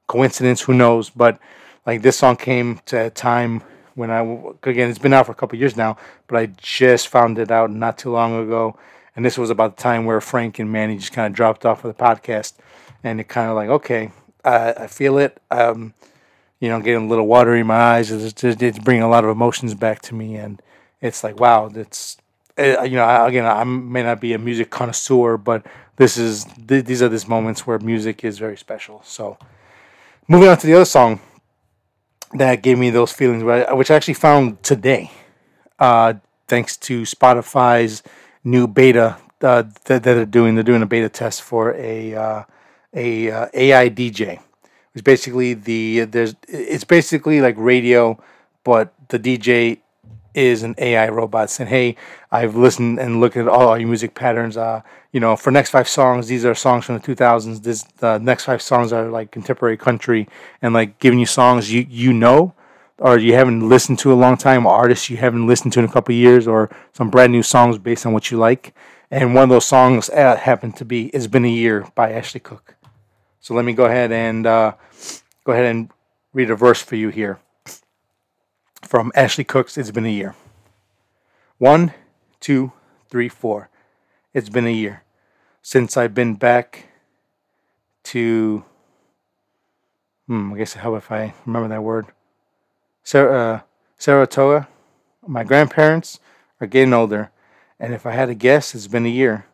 coincidence. Who knows? But like this song came to a time when I again it's been out for a couple years now, but I just found it out not too long ago, and this was about the time where Frank and Manny just kind of dropped off of the podcast, and it kind of like okay, I feel it. Um, you know, getting a little watery in my eyes. It's, it's bringing a lot of emotions back to me, and it's like wow, it's uh, you know again I may not be a music connoisseur, but this is th- these are these moments where music is very special. So moving on to the other song that gave me those feelings, which I actually found today, uh, thanks to Spotify's new beta uh, that, that, they're doing. They're doing a beta test for a uh, a uh, AI DJ. It's basically the there's it's basically like radio, but the DJ is an AI robot saying, "Hey, I've listened and looked at all your music patterns. Uh, you know, for next five songs, these are songs from the 2000s. This the next five songs are like contemporary country, and like giving you songs you you know, or you haven't listened to a long time, artists you haven't listened to in a couple years, or some brand new songs based on what you like. And one of those songs uh, happened to be "It's Been a Year" by Ashley Cooke. So let me go ahead and uh, go ahead and read a verse for you here from Ashley Cooke's It's Been a Year. One, two, three, four. It's been a year since I've been back to. Hmm, I guess how if I remember that word. Uh, Saratoga. My grandparents are getting older, and if I had to guess, it's been a year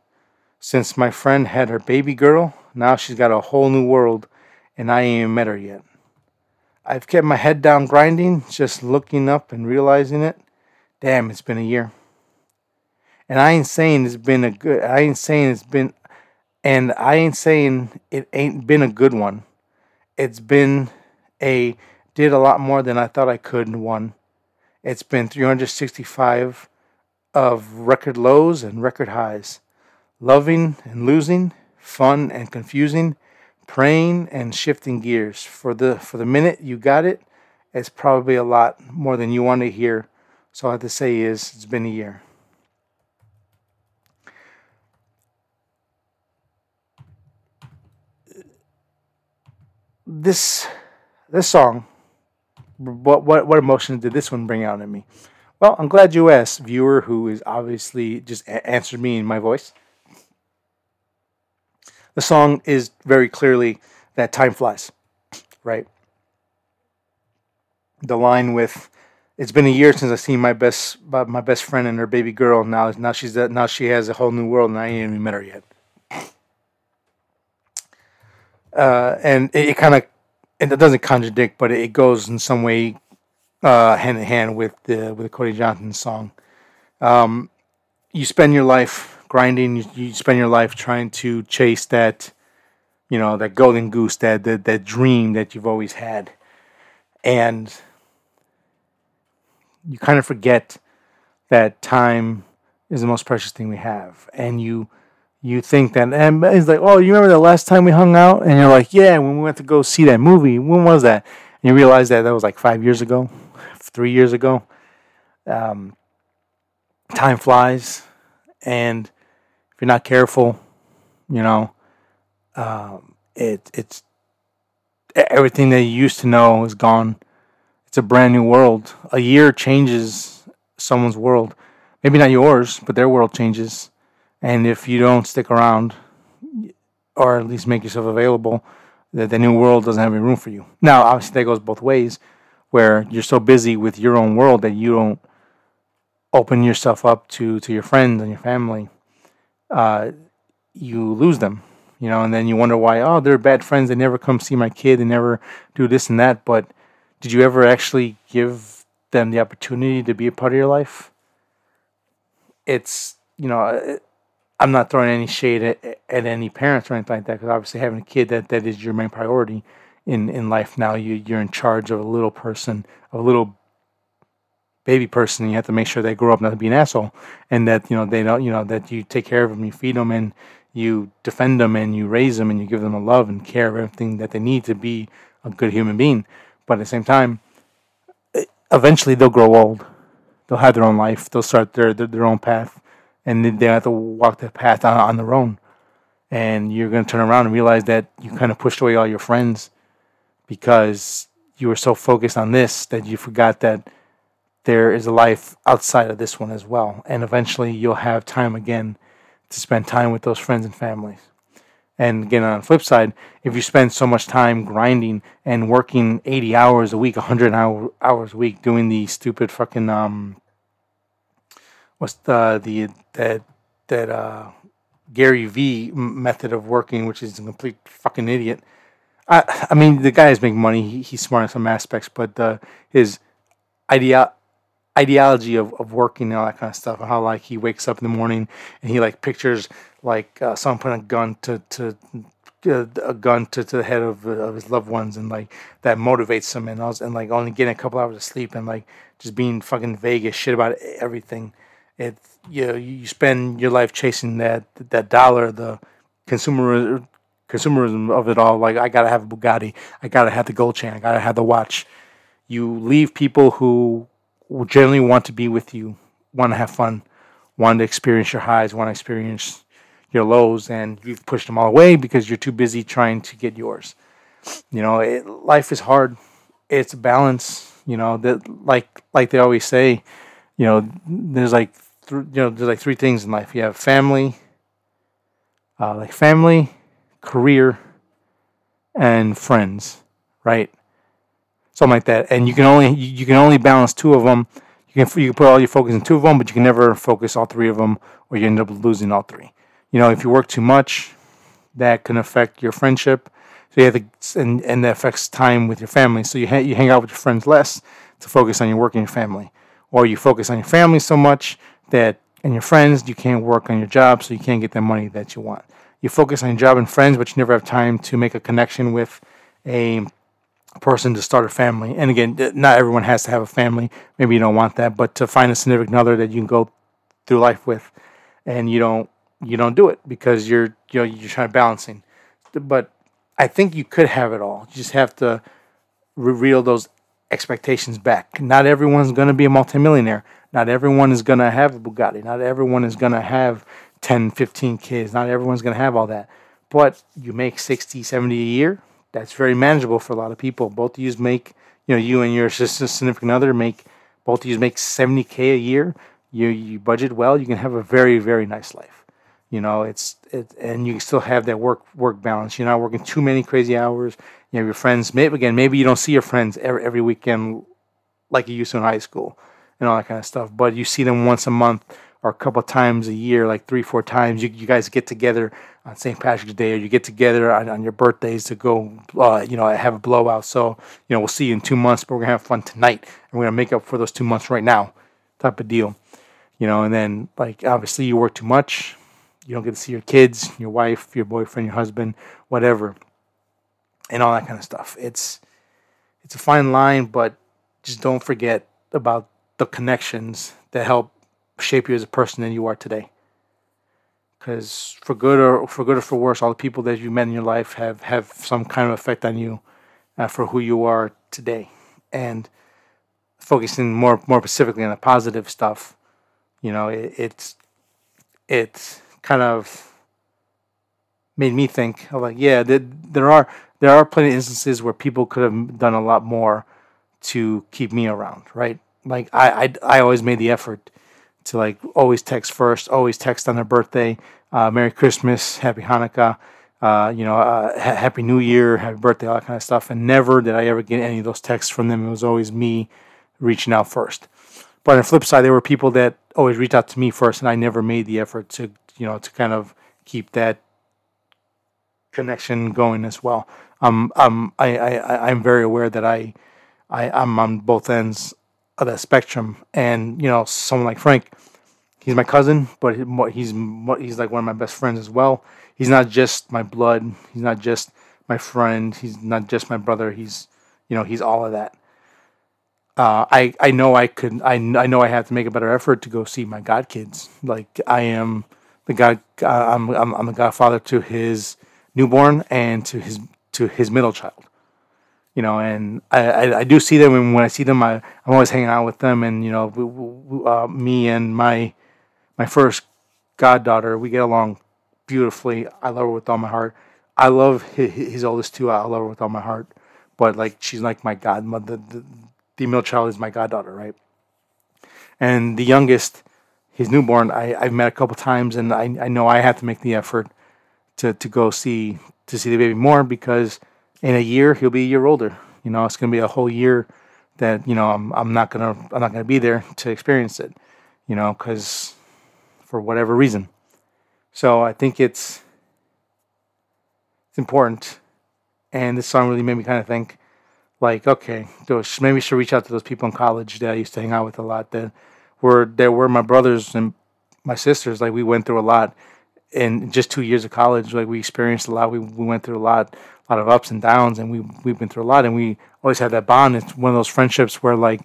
since my friend had her baby girl. Now she's got a whole new world, and I ain't even met her yet. I've kept my head down grinding, just looking up and realizing it. Damn, it's been a year. And I ain't saying it's been a good I ain't saying it's been and I ain't saying it ain't been a good one. It's been a did a lot more than I thought I could one. It's been 365 of record lows and record highs. Loving and losing, fun and confusing, praying and shifting gears. For the for the minute you got it, it's probably a lot more than you want to hear. So all I have to say is it's been a year. This this song, what what what emotions did this one bring out in me? Well, I'm glad you asked, viewer, who is obviously just a- answered me in my voice. The song is very clearly that time flies, right? The line with it's been a year since I've seen my best my best friend and her baby girl. Now now she's now she has a whole new world, and I ain't even met her yet. Uh, and it, it kind of and it doesn't contradict, but it goes in some way uh, hand in hand with the with the Cody Johnson song. Um, you spend your life grinding. You, you spend your life trying to chase that, you know, that golden goose, that that, that dream that you've always had, and you kind of forget that time is the most precious thing we have, and you you think that and it's like, oh, you remember the last time we hung out? And you're like, yeah, when we went to go see that movie. When was that? And you realize that that was like five years ago, three years ago. Um, time flies, and if you're not careful, you know, um, it it's everything that you used to know is gone. It's a brand new world. A year changes someone's world. Maybe not yours, but their world changes. And if you don't stick around, or at least make yourself available, that the new world doesn't have any room for you. Now, obviously, that goes both ways, where you're so busy with your own world that you don't open yourself up to to your friends and your family uh, you lose them, you know, and then you wonder why, oh, they're bad friends. They never come see my kid. They never do this and that. But did you ever actually give them the opportunity to be a part of your life? It's, you know, uh, I'm not throwing any shade at, at any parents or anything like that because obviously having a kid that, that is your main priority in, in life now. You, you're in charge of a little person, a little baby person you have to make sure they grow up not to be an asshole and that you know they don't you know that you take care of them you feed them and you defend them and you raise them and you give them a love and care of everything that they need to be a good human being. But at the same time eventually they'll grow old. They'll have their own life. They'll start their their, their own path and then they have to walk the path on, on their own and you're going to turn around and realize that you kind of pushed away all your friends because you were so focused on this that you forgot that there is a life outside of this one as well. And eventually you'll have time again to spend time with those friends and families. And again, on the flip side, if you spend so much time grinding and working 80 hours a week, 100 hour, hours a week, doing the stupid fucking, um, what's the, the, that, that, uh, Gary V method of working, which is a complete fucking idiot. I, I mean, the guy is making money. He, he's smart in some aspects, but uh, his idea ideology of, of working and all that kind of stuff. and How like he wakes up in the morning and he like pictures like uh, someone putting a gun to to uh, a gun to, to the head of, uh, of his loved ones and like that motivates him and was, and like only getting a couple hours of sleep and like just being fucking vague as shit about everything. You know, you spend your life chasing that that dollar, the consumer consumerism of it all. Like I gotta have a Bugatti, I gotta have the gold chain, I gotta have the watch. You leave people who generally want to be with you, want to have fun, want to experience your highs, want to experience your lows, and you've pushed them all away because you're too busy trying to get yours. You know, it, life is hard. It's balance. You know that, like like they always say, you know, there's like th- you know there's like three things in life. You have family, uh, like family, career, and friends, right? something like that. And you can only you can only balance two of them. You can you can put all your focus in two of them, but you can never focus all three of them, or you end up losing all three. You know, if you work too much, that can affect your friendship. So you have to, and and that affects time with your family. So you ha- you hang out with your friends less to focus on your work and your family, or you focus on your family so much that and your friends you can't work on your job, so you can't get the money that you want. You focus on your job and friends, but you never have time to make a connection with a person to start a family. And again, not everyone has to have a family. Maybe you don't want that, but to find a significant other that you can go through life with, and you don't you don't do it because you're you know you're trying to balancing. But I think you could have it all. You just have to reel those expectations back. Not everyone's going to be a multimillionaire. Not everyone is going to have a Bugatti. Not everyone is going to have 10, 15 kids. Not everyone's going to have all that. But you make 60, 70 a year, that's very manageable for a lot of people. Both of you make, you know, you and your significant other make, both of you make 70K a year. You, you budget well, you can have a very, very nice life. You know, it's, it, and you still have that work, work balance. You're not working too many crazy hours. You have your friends, maybe, again, maybe you don't see your friends every, every weekend like you used to in high school and all that kind of stuff, but you see them once a month or a couple times a year, like three, four times. You, you guys get together on St. Patrick's Day, or you get together on, on your birthdays to go, uh, you know, have a blowout. So, you know, we'll see you in two months, but we're gonna have fun tonight, and we're gonna make up for those two months right now, type of deal. You know, and then like obviously you work too much, you don't get to see your kids, your wife, your boyfriend, your husband, whatever, and all that kind of stuff. It's it's a fine line, but just don't forget about the connections that help shape you as a person than you are today because for good or for good or for worse, all the people that you met in your life have have some kind of effect on you uh, for who you are today. And focusing more more specifically on the positive stuff, you know, it, it's it's kind of made me think of like, yeah, there, there are there are plenty of instances where people could have done a lot more to keep me around, right? Like I I, I always made the effort to like always text first, always text on their birthday, uh, Merry Christmas, Happy Hanukkah, uh, you know, uh, ha- Happy New Year, Happy Birthday, all that kind of stuff. And never did I ever get any of those texts from them. It was always me reaching out first. But on the flip side, there were people that always reached out to me first, and I never made the effort to, you know, to kind of keep that connection going as well. Um, um, I, I, I'm very aware that I, I, I'm on both ends of that spectrum. And you know, someone like Frank, he's my cousin, but he's he's like one of my best friends as well. He's not just my blood. He's not just my friend. He's not just my brother. He's you know he's all of that. Uh, I I know I could I I know I have to make a better effort to go see my god kids. Like I am the god uh, I'm, I'm I'm the godfather to his newborn and to his to his middle child you know, and I, I, I, do see them, and when I see them, I, I'm always hanging out with them, and you know, we, we, uh, me and my my first goddaughter, we get along beautifully. I love her with all my heart. I love his, his oldest too. I love her with all my heart. but like she's like my godmother. The, the child is my goddaughter, right? And the youngest, his newborn, I, I've met a couple times, and I, I know I have to make the effort to, to go see to see the baby more because in a year he'll be a year older. You know, it's gonna be a whole year that you know I'm I'm not gonna I'm not gonna be there to experience it. You know, because for whatever reason. So I think it's it's important, and this song really made me kind of think, like, okay, maybe I should reach out to those people in college that I used to hang out with a lot. That were there were my brothers and my sisters. Like we went through a lot in just two years of college. Like we experienced a lot. We we went through a lot, lot of ups and downs, and we we've been through a lot. And we always have that bond. It's one of those friendships where like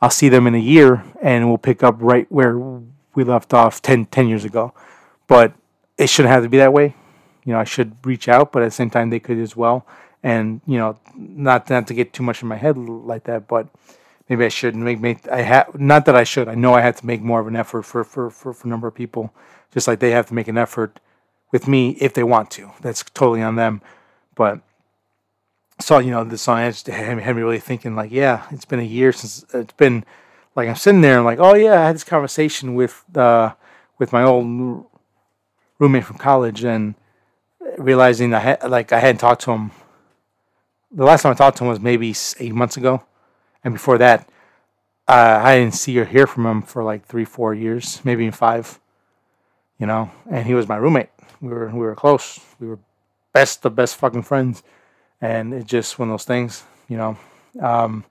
I'll see them in a year, and we'll pick up right where we left off 10, 10 years ago. But it shouldn't have to be that way. You know, I should reach out, but at the same time, they could as well. And you know, not not to get too much in my head like that, but maybe I should make make I have not that I should. I know I had to make more of an effort for for for, for a number of people, just like they have to make an effort with me if they want to. That's totally on them. But so you know, the song had, me really thinking like, yeah, it's been a year since it's been like I'm sitting there and like, oh yeah, I had this conversation with uh, with my old roommate from college and realizing I had like I hadn't talked to him. The last time I talked to him was maybe eight months ago, and before that, uh, I didn't see or hear from him for like three, four years, maybe five. You know, and he was my roommate. We were we were close. We were best of best fucking friends, and it's just one of those things. You know, um,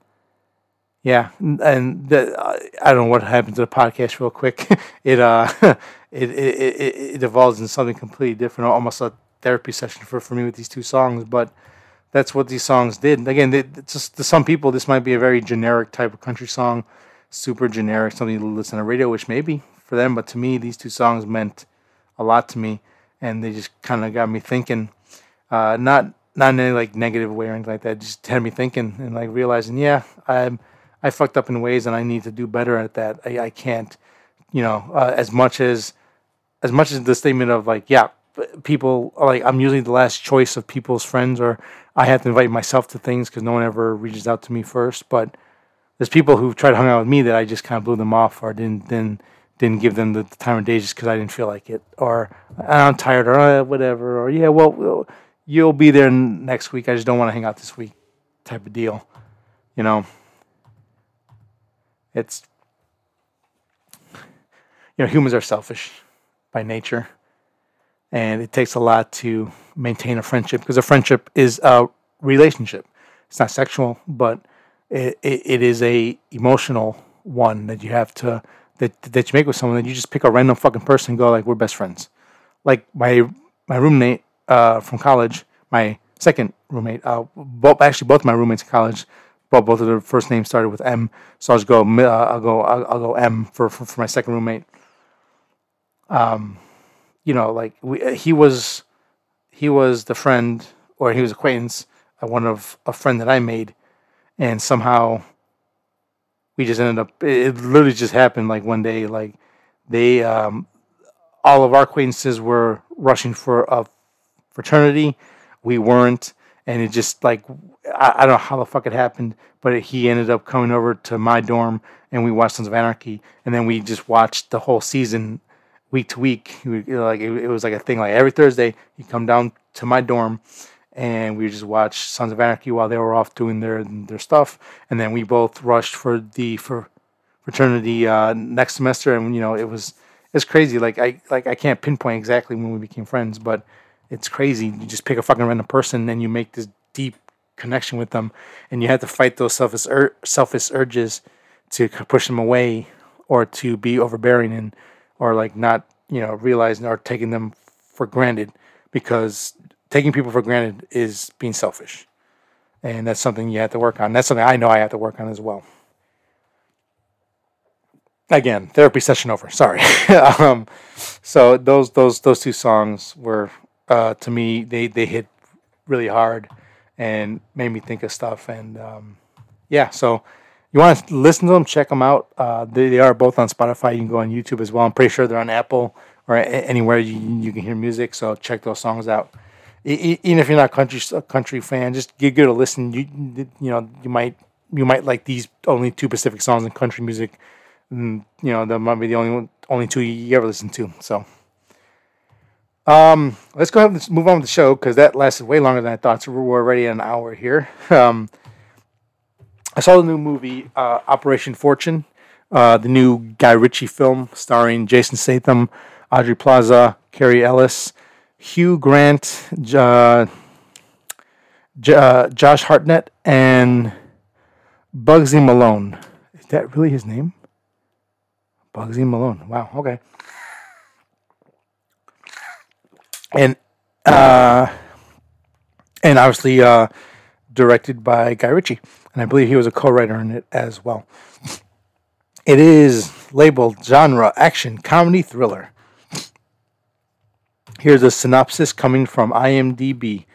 yeah, and the, I don't know what happened to the podcast. Real quick, <laughs> it uh, <laughs> it, it it it evolves into something completely different, almost a therapy session for for me with these two songs. But that's what these songs did. Again, they, just to some people, this might be a very generic type of country song, super generic, something you listen to radio, which maybe for them, but to me, these two songs meant a lot to me, and they just kind of got me thinking. Uh, not not in any like negative way or anything like that. Just had me thinking and like realizing, yeah, I'm I fucked up in ways, and I need to do better at that. I, I can't, you know, uh, as much as as much as the statement of like, yeah, people like I'm usually the last choice of people's friends, or I have to invite myself to things because no one ever reaches out to me first. But there's people who tried to hang out with me that I just kind of blew them off, or didn't didn't didn't give them the time of day just because I didn't feel like it, or I'm tired, or uh, whatever, or yeah, well, you'll be there next week. I just don't want to hang out this week, type of deal, you know. It's you know humans are selfish by nature, and it takes a lot to maintain a friendship because a friendship is a relationship. It's not sexual, but it, it, it is a emotional one that you have to that that you make with someone that you just pick a random fucking person and go like we're best friends. Like my my roommate uh, from college, my second roommate, uh, both actually both my roommates in college well, both of their first names started with M, so I'll just go. Uh, I'll go. I'll, I'll, go M for, for, for my second roommate. Um, you know, like we, he was, he was the friend, or he was acquaintance, uh, one of a friend that I made, and somehow we just ended up. It literally just happened like one day. Like they, um, all of our acquaintances were rushing for a fraternity. We weren't and it just like I, I, don't know how the fuck it happened, but he ended up coming over to my dorm and we watched Sons of Anarchy, and then we just watched the whole season week to week. We, like it, it, was like a thing. Like every Thursday, he'd come down to my dorm, and we just watched Sons of Anarchy while they were off doing their their stuff, and then we both rushed for the for fraternity uh, next semester, and you know it was it's crazy. Like I like I can't pinpoint exactly when we became friends, but it's crazy. You just pick a fucking random person and you make this deep connection with them, and you have to fight those selfish ur- selfish urges to push them away or to be overbearing and or like not you know realizing or taking them for granted because taking people for granted is being selfish. And that's something you have to work on. That's something i know i have to work on as well. Again therapy session over. Sorry. <laughs> Um, so those those those two songs were uh, to me, they they hit really hard and made me think of stuff. And um, yeah, so you want to listen to them, check them out. Uh, they, they are both on Spotify. You can go on YouTube as well. I'm pretty sure they're on Apple or a- anywhere you, you can hear music. So check those songs out. even if you're not country a country fan, just give it a listen. You you know you might you might like these only two Pacific songs in country music. And, you know that might be the only only two you ever listen to. So. Um, let's go ahead and move on with the show because that lasted way longer than I thought. So we're already an hour here. Um, I saw the new movie uh, Operation Fortune, uh, the new Guy Ritchie film starring Jason Statham, Aubrey Plaza, Cary Elwes, Hugh Grant, uh, J- uh, Josh Hartnett, and Bugzy Malone. Is that really his name? Bugzy Malone. Wow. Okay. And uh, and obviously uh, directed by Guy Ritchie, and I believe he was a co-writer in it as well. It is labeled genre action comedy thriller. Here's a synopsis coming from IMDb.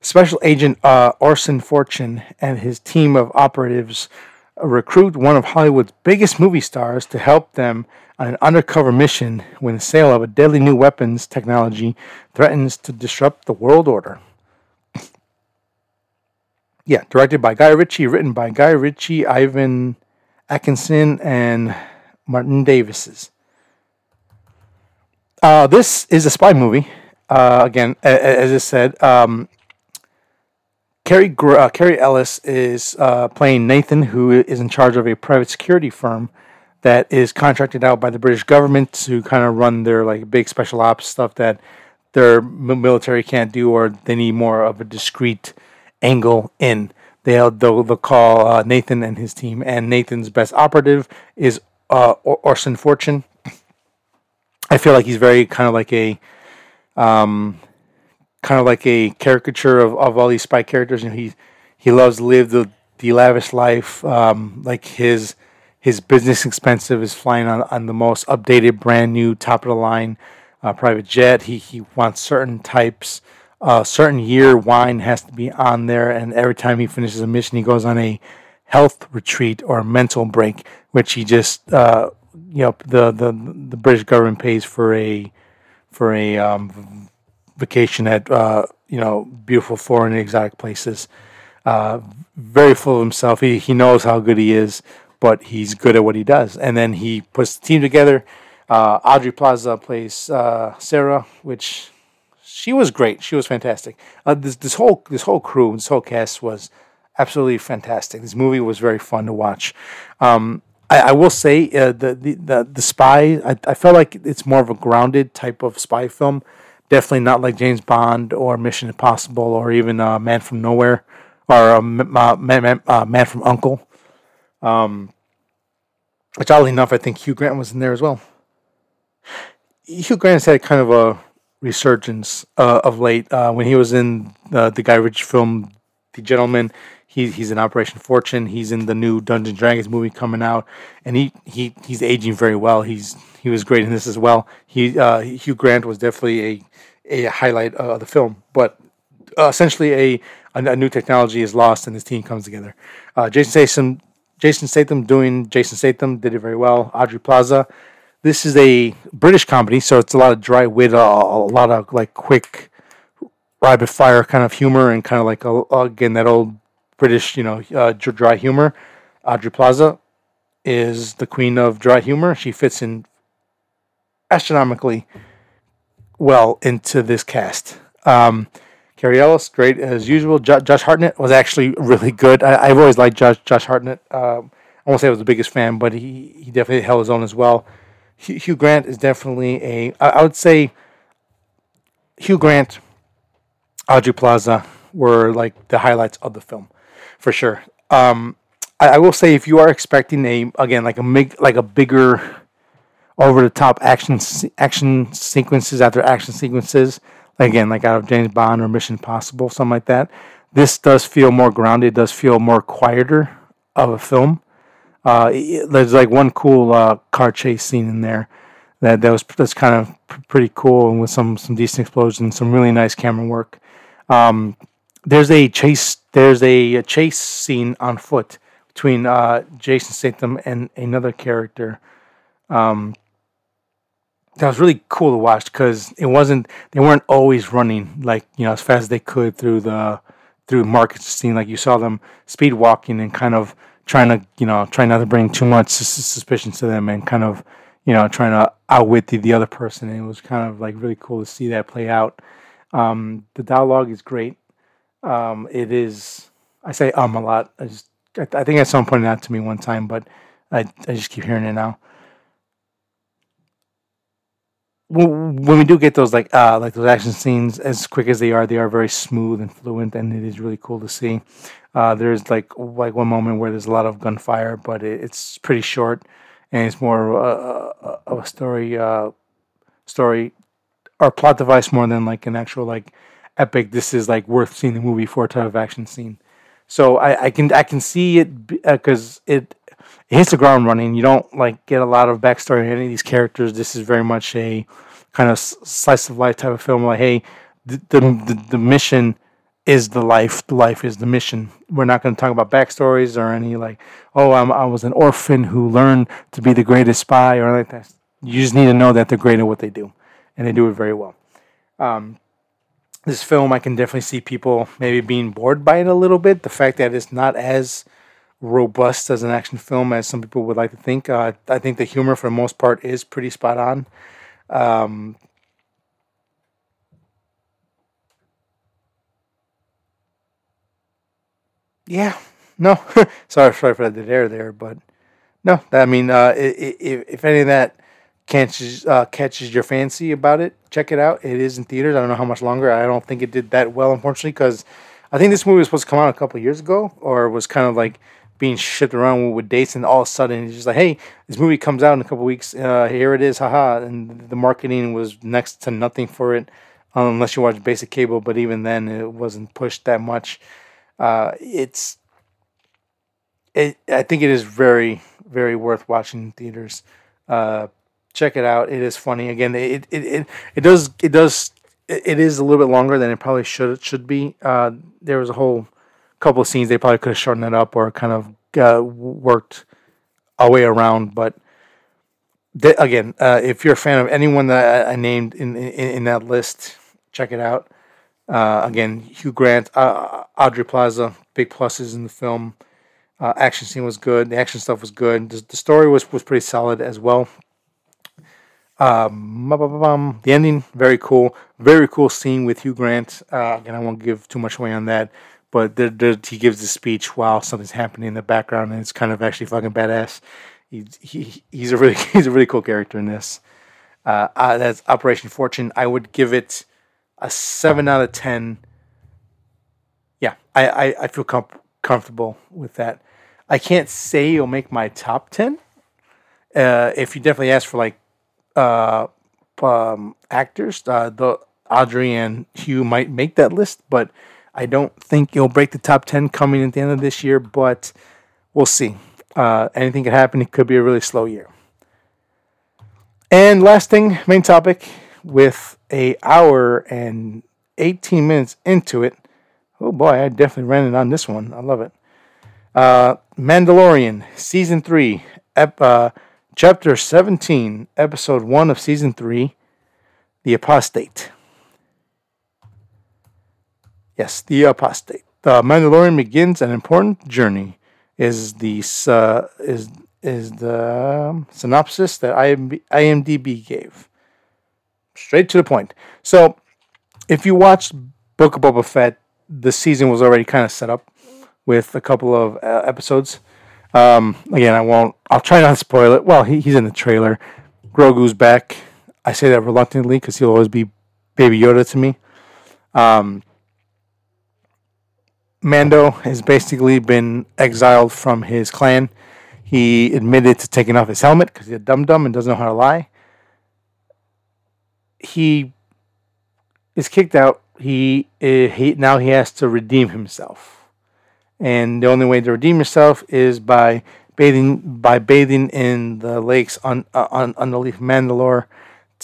Special Agent uh, Orson Fortune and his team of operatives recruit one of Hollywood's biggest movie stars to help them an undercover mission when the sale of a deadly new weapons technology threatens to disrupt the world order. <clears throat> yeah, directed by Guy Ritchie, written by Guy Ritchie, Ivan Atkinson, and Martin Davises. Uh, this is a spy movie. Uh, again, as I said, um, Cary, uh, Cary Elwes is uh, playing Nathan, who is in charge of a private security firm that is contracted out by the British government to kind of run their like big special ops stuff that their military can't do, or they need more of a discreet angle in. They'll they'll, they'll call uh, Nathan and his team, and Nathan's best operative is uh, Orson Fortune. I feel like he's very kind of like a um, kind of like a caricature of, of all these spy characters. You know, he he loves to live the, the lavish life. Um, like his his business expensive is flying on, on the most updated, brand new, top of the line uh, private jet. He he wants certain types. Uh, certain year wine has to be on there, and every time he finishes a mission, he goes on a health retreat or a mental break, which he just uh, you know the, the the British government pays for a for a um, vacation at uh, you know beautiful foreign exotic places. Uh, very full of himself. He he knows how good he is, but he's good at what he does. And then he puts the team together. Uh, Aubrey Plaza plays uh, Sarah, which she was great. She was fantastic. Uh, this this whole this whole crew, this whole cast was absolutely fantastic. This movie was very fun to watch. Um, I, I, will say uh, the, the the the spy. I, I felt like it's more of a grounded type of spy film definitely not like James Bond or Mission Impossible or even uh, Man from Nowhere or uh, Man, Man, Man from Uncle. Um, which oddly enough, I think Hugh Grant was in there as well. Hugh Grant's had kind of a resurgence uh, of late uh, when he was in the Guy Ritchie film The Gentlemen. He, he's in Operation Fortune. He's in the new Dungeons Dragons movie coming out, and he, he he's aging very well. He's he was great in this as well. He uh, Hugh Grant was definitely a a highlight of the film, but uh, essentially a, a new technology is lost and this team comes together. Uh, Jason Statham, Jason Statham doing Jason Statham did it very well. Aubrey Plaza. This is a British comedy, so it's a lot of dry wit, a, a lot of like quick rapid fire kind of humor, and kind of like a, again that old British, you know, uh, dry humor. Aubrey Plaza is the queen of dry humor. She fits in astronomically well into this cast. Um, Cary Elwes, great as usual. Jo- Josh Hartnett was actually really good. I, have always liked Josh, Josh Hartnett. Uh, I won't say I was the biggest fan, but he, he definitely held his own as well. Hugh, Hugh Grant is definitely a. I, I would say Hugh Grant, Aubrey Plaza were like the highlights of the film, for sure. Um, I, I will say if you are expecting a again like a big like a bigger over the top action action sequences after action sequences. Again, like out of James Bond or Mission Possible, something like that. This does feel more grounded. Does feel more quieter of a film. Uh, there's like one cool uh, car chase scene in there that that was that's kind of p- pretty cool and with some some decent explosions, some really nice camera work. Um, there's a chase. There's a, a, chase scene on foot between uh, Jason Statham and another character. Um, that was really cool to watch because it wasn't they weren't always running like you know as fast as they could through the through market scene like you saw them speed walking and kind of trying to you know trying not to bring too much suspicion to them and kind of you know trying to outwit the, the other person. And it was kind of like really cool to see that play out. Um, the dialogue is great. Um, it is i say um a lot. I just i, think I think someone pointed out to me one time but I, I just keep hearing it now when we do get those like uh like those action scenes as quick as they are they are very smooth and fluent and it is really cool to see. Uh there's like like one moment where there's a lot of gunfire but it, it's pretty short and it's more of a story uh story or plot device more than like an actual like epic this is like worth seeing the movie for type of action scene. So i i can i can see it because uh, it it hits the ground running. You don't like get a lot of backstory on any of these characters. This is very much a kind of slice of life type of film. Like, hey, the the, the mission is the life. The life is the mission. We're not going to talk about backstories or any like, oh, I'm, I was an orphan who learned to be the greatest spy or like that. You just need to know that they're great at what they do, and they do it very well. Um, this film, I can definitely see people maybe being bored by it a little bit. The fact that it's not as robust as an action film as some people would like to think. Uh, I think the humor, for the most part, is pretty spot on. Um, yeah, no, <laughs> sorry, sorry for dead air there, but no, I mean, uh, if, if any of that catches uh, catches your fancy about it, check it out. It is in theaters. I don't know how much longer. I don't think it did that well, unfortunately, because I think this movie was supposed to come out a couple years ago, or was kind of like being shipped around with dates, and all of a sudden it's just like, hey, this movie comes out in a couple weeks. Uh, here it is, haha. And the marketing was next to nothing for it, um, unless you watch basic cable. But even then, it wasn't pushed that much. Uh, it's, it. I think it is very, very worth watching in theaters. Uh, check it out. It is funny. Again, it it it, it does it does it is a little bit longer than it probably should should be. Uh, there was a whole couple of scenes they probably could have shortened it up or kind of uh, worked a way around. But th- again, uh, if you're a fan of anyone that I, named in, in, in that list, check it out. Uh, again, Hugh Grant, uh, Aubrey Plaza, big pluses in the film. Uh, action scene was good. The action stuff was good. The, the story was was pretty solid as well. Um, the ending very cool. Very cool scene with Hugh Grant. Uh, again, I won't give too much away on that but he gives the speech while something's happening in the background, and it's kind of actually fucking badass. He, he he's a really <laughs> he's a really cool character in this. Uh, uh, that's Operation Fortune. I would give it a seven out of ten. Yeah, I I, I feel com- comfortable with that. I can't say it'll make my top ten. Uh, if you definitely ask for like uh, um, actors, uh, the Aubrey and Hugh might make that list, but I don't think you'll break the top 10 coming at the end of this year, but we'll see. Uh, anything could happen. It could be a really slow year. And last thing, main topic, with a hour and 18 minutes into it. Oh boy, I definitely ran it on this one. I love it. Uh, Mandalorian, Season 3, ep- uh, Chapter 17, Episode 1 of Season 3, The Apostate. Yes, the apostate. The Mandalorian begins an important journey. Is the uh, is is the um, synopsis that IMDb gave. Straight to the point. So, if you watched Book of Boba Fett, the season was already kind of set up with a couple of uh, episodes. Um, again, I won't. I'll try not to spoil it. Well, he, he's in the trailer. Grogu's back. I say that reluctantly because he'll always be Baby Yoda to me. Um, Mando has basically been exiled from his clan. He admitted to taking off his helmet because he's a dum dum and doesn't know how to lie. He is kicked out. He, eh, he now he has to redeem himself, and the only way to redeem yourself is by bathing by bathing in the lakes on uh, on underneath Mandalore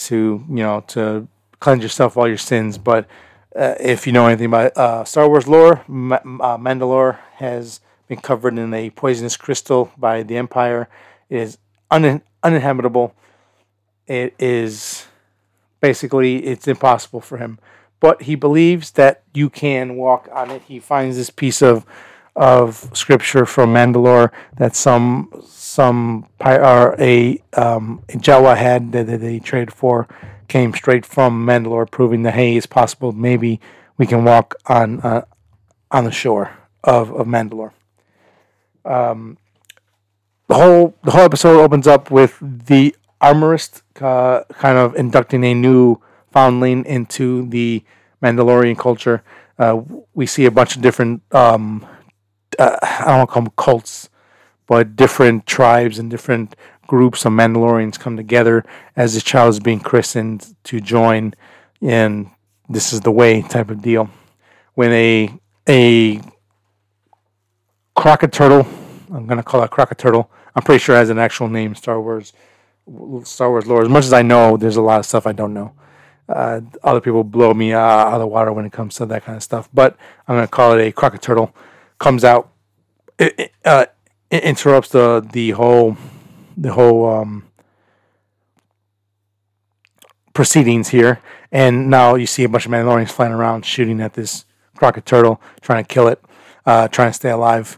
to you know to cleanse yourself of all your sins, but uh, if you know anything about uh, Star Wars lore, Ma- uh, Mandalore has been covered in a poisonous crystal by the Empire. It is un- uninhabitable. It is basically it's impossible for him. But he believes that you can walk on it. He finds this piece of of scripture from Mandalore that some some or a um, Jawa had that, that they traded for came straight from Mandalore, proving that hey, it's possible maybe we can walk on uh, on the shore of of Mandalore. Um, the whole the whole episode opens up with the armorist uh, kind of inducting a new foundling into the Mandalorian culture. Uh, we see a bunch of different um, uh, I don't want to call them cults, but different tribes and different groups of Mandalorians come together as this child is being christened to join in this is the way type of deal. When a a crockett turtle, I'm gonna call it crockett turtle. I'm pretty sure it has an actual name, Star Wars, Star Wars lore. As much as I know, there's a lot of stuff I don't know. Uh, other people blow me uh, out of the water when it comes to that kind of stuff. But I'm gonna call it a crockett turtle. Comes out, it, it, uh, it interrupts the the whole the whole um, proceedings here, and now you see a bunch of Mandalorians flying around shooting at this crockett turtle, trying to kill it, uh, trying to stay alive.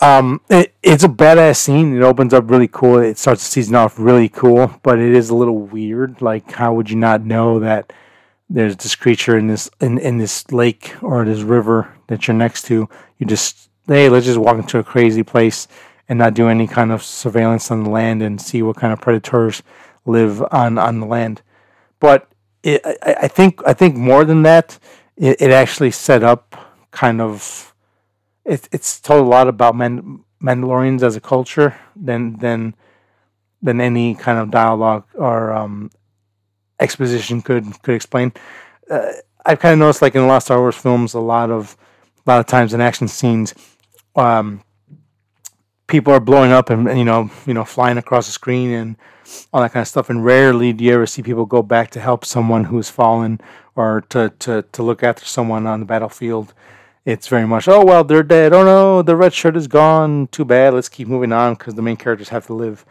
Um, it, it's a badass scene. It opens up really cool. It starts the season off really cool, but it is a little weird. Like, how would you not know that there's this creature in this in, in this lake or this river that you're next to? You just hey, let's just walk into a crazy place and not do any kind of surveillance on the land and see what kind of predators live on on the land. But it, I, I think I think more than that, it, it actually set up kind of it, it's told a lot about Men, Mandalorians as a culture than than than any kind of dialogue or um, exposition could could explain. Uh, I've kind of noticed, like in the last Star Wars films, a lot of a lot of times in action scenes, um, people are blowing up and, and, you know you know flying across the screen and all that kind of stuff. And rarely do you ever see people go back to help someone who's fallen or to to to look after someone on the battlefield. It's very much oh well they're dead. Oh no, the red shirt is gone. Too bad. Let's keep moving on because the main characters have to live.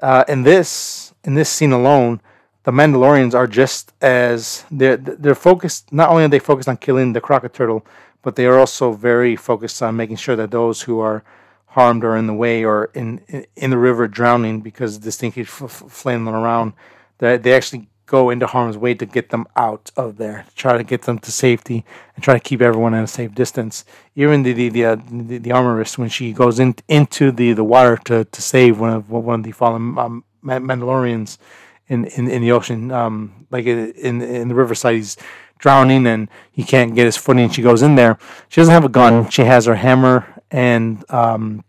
Uh, in this in this scene alone, the Mandalorians are just as they're they're focused. Not only are they focused on killing the crockett turtle, but they are also very focused on making sure that those who are harmed or in the way or in in, in the river drowning because this thing keeps f- flailing around, that they actually go into harm's way to get them out of there, try to get them to safety, and try to keep everyone at a safe distance. Even the the the, uh, the, the armorist, when she goes in, into the, the water to, to save one of one of the fallen um, Mandalorians in, in, in the ocean, um, like in in the riverside, he's drowning and he can't get his footing. She goes in there. She doesn't have a gun. Mm-hmm. She has her hammer and um,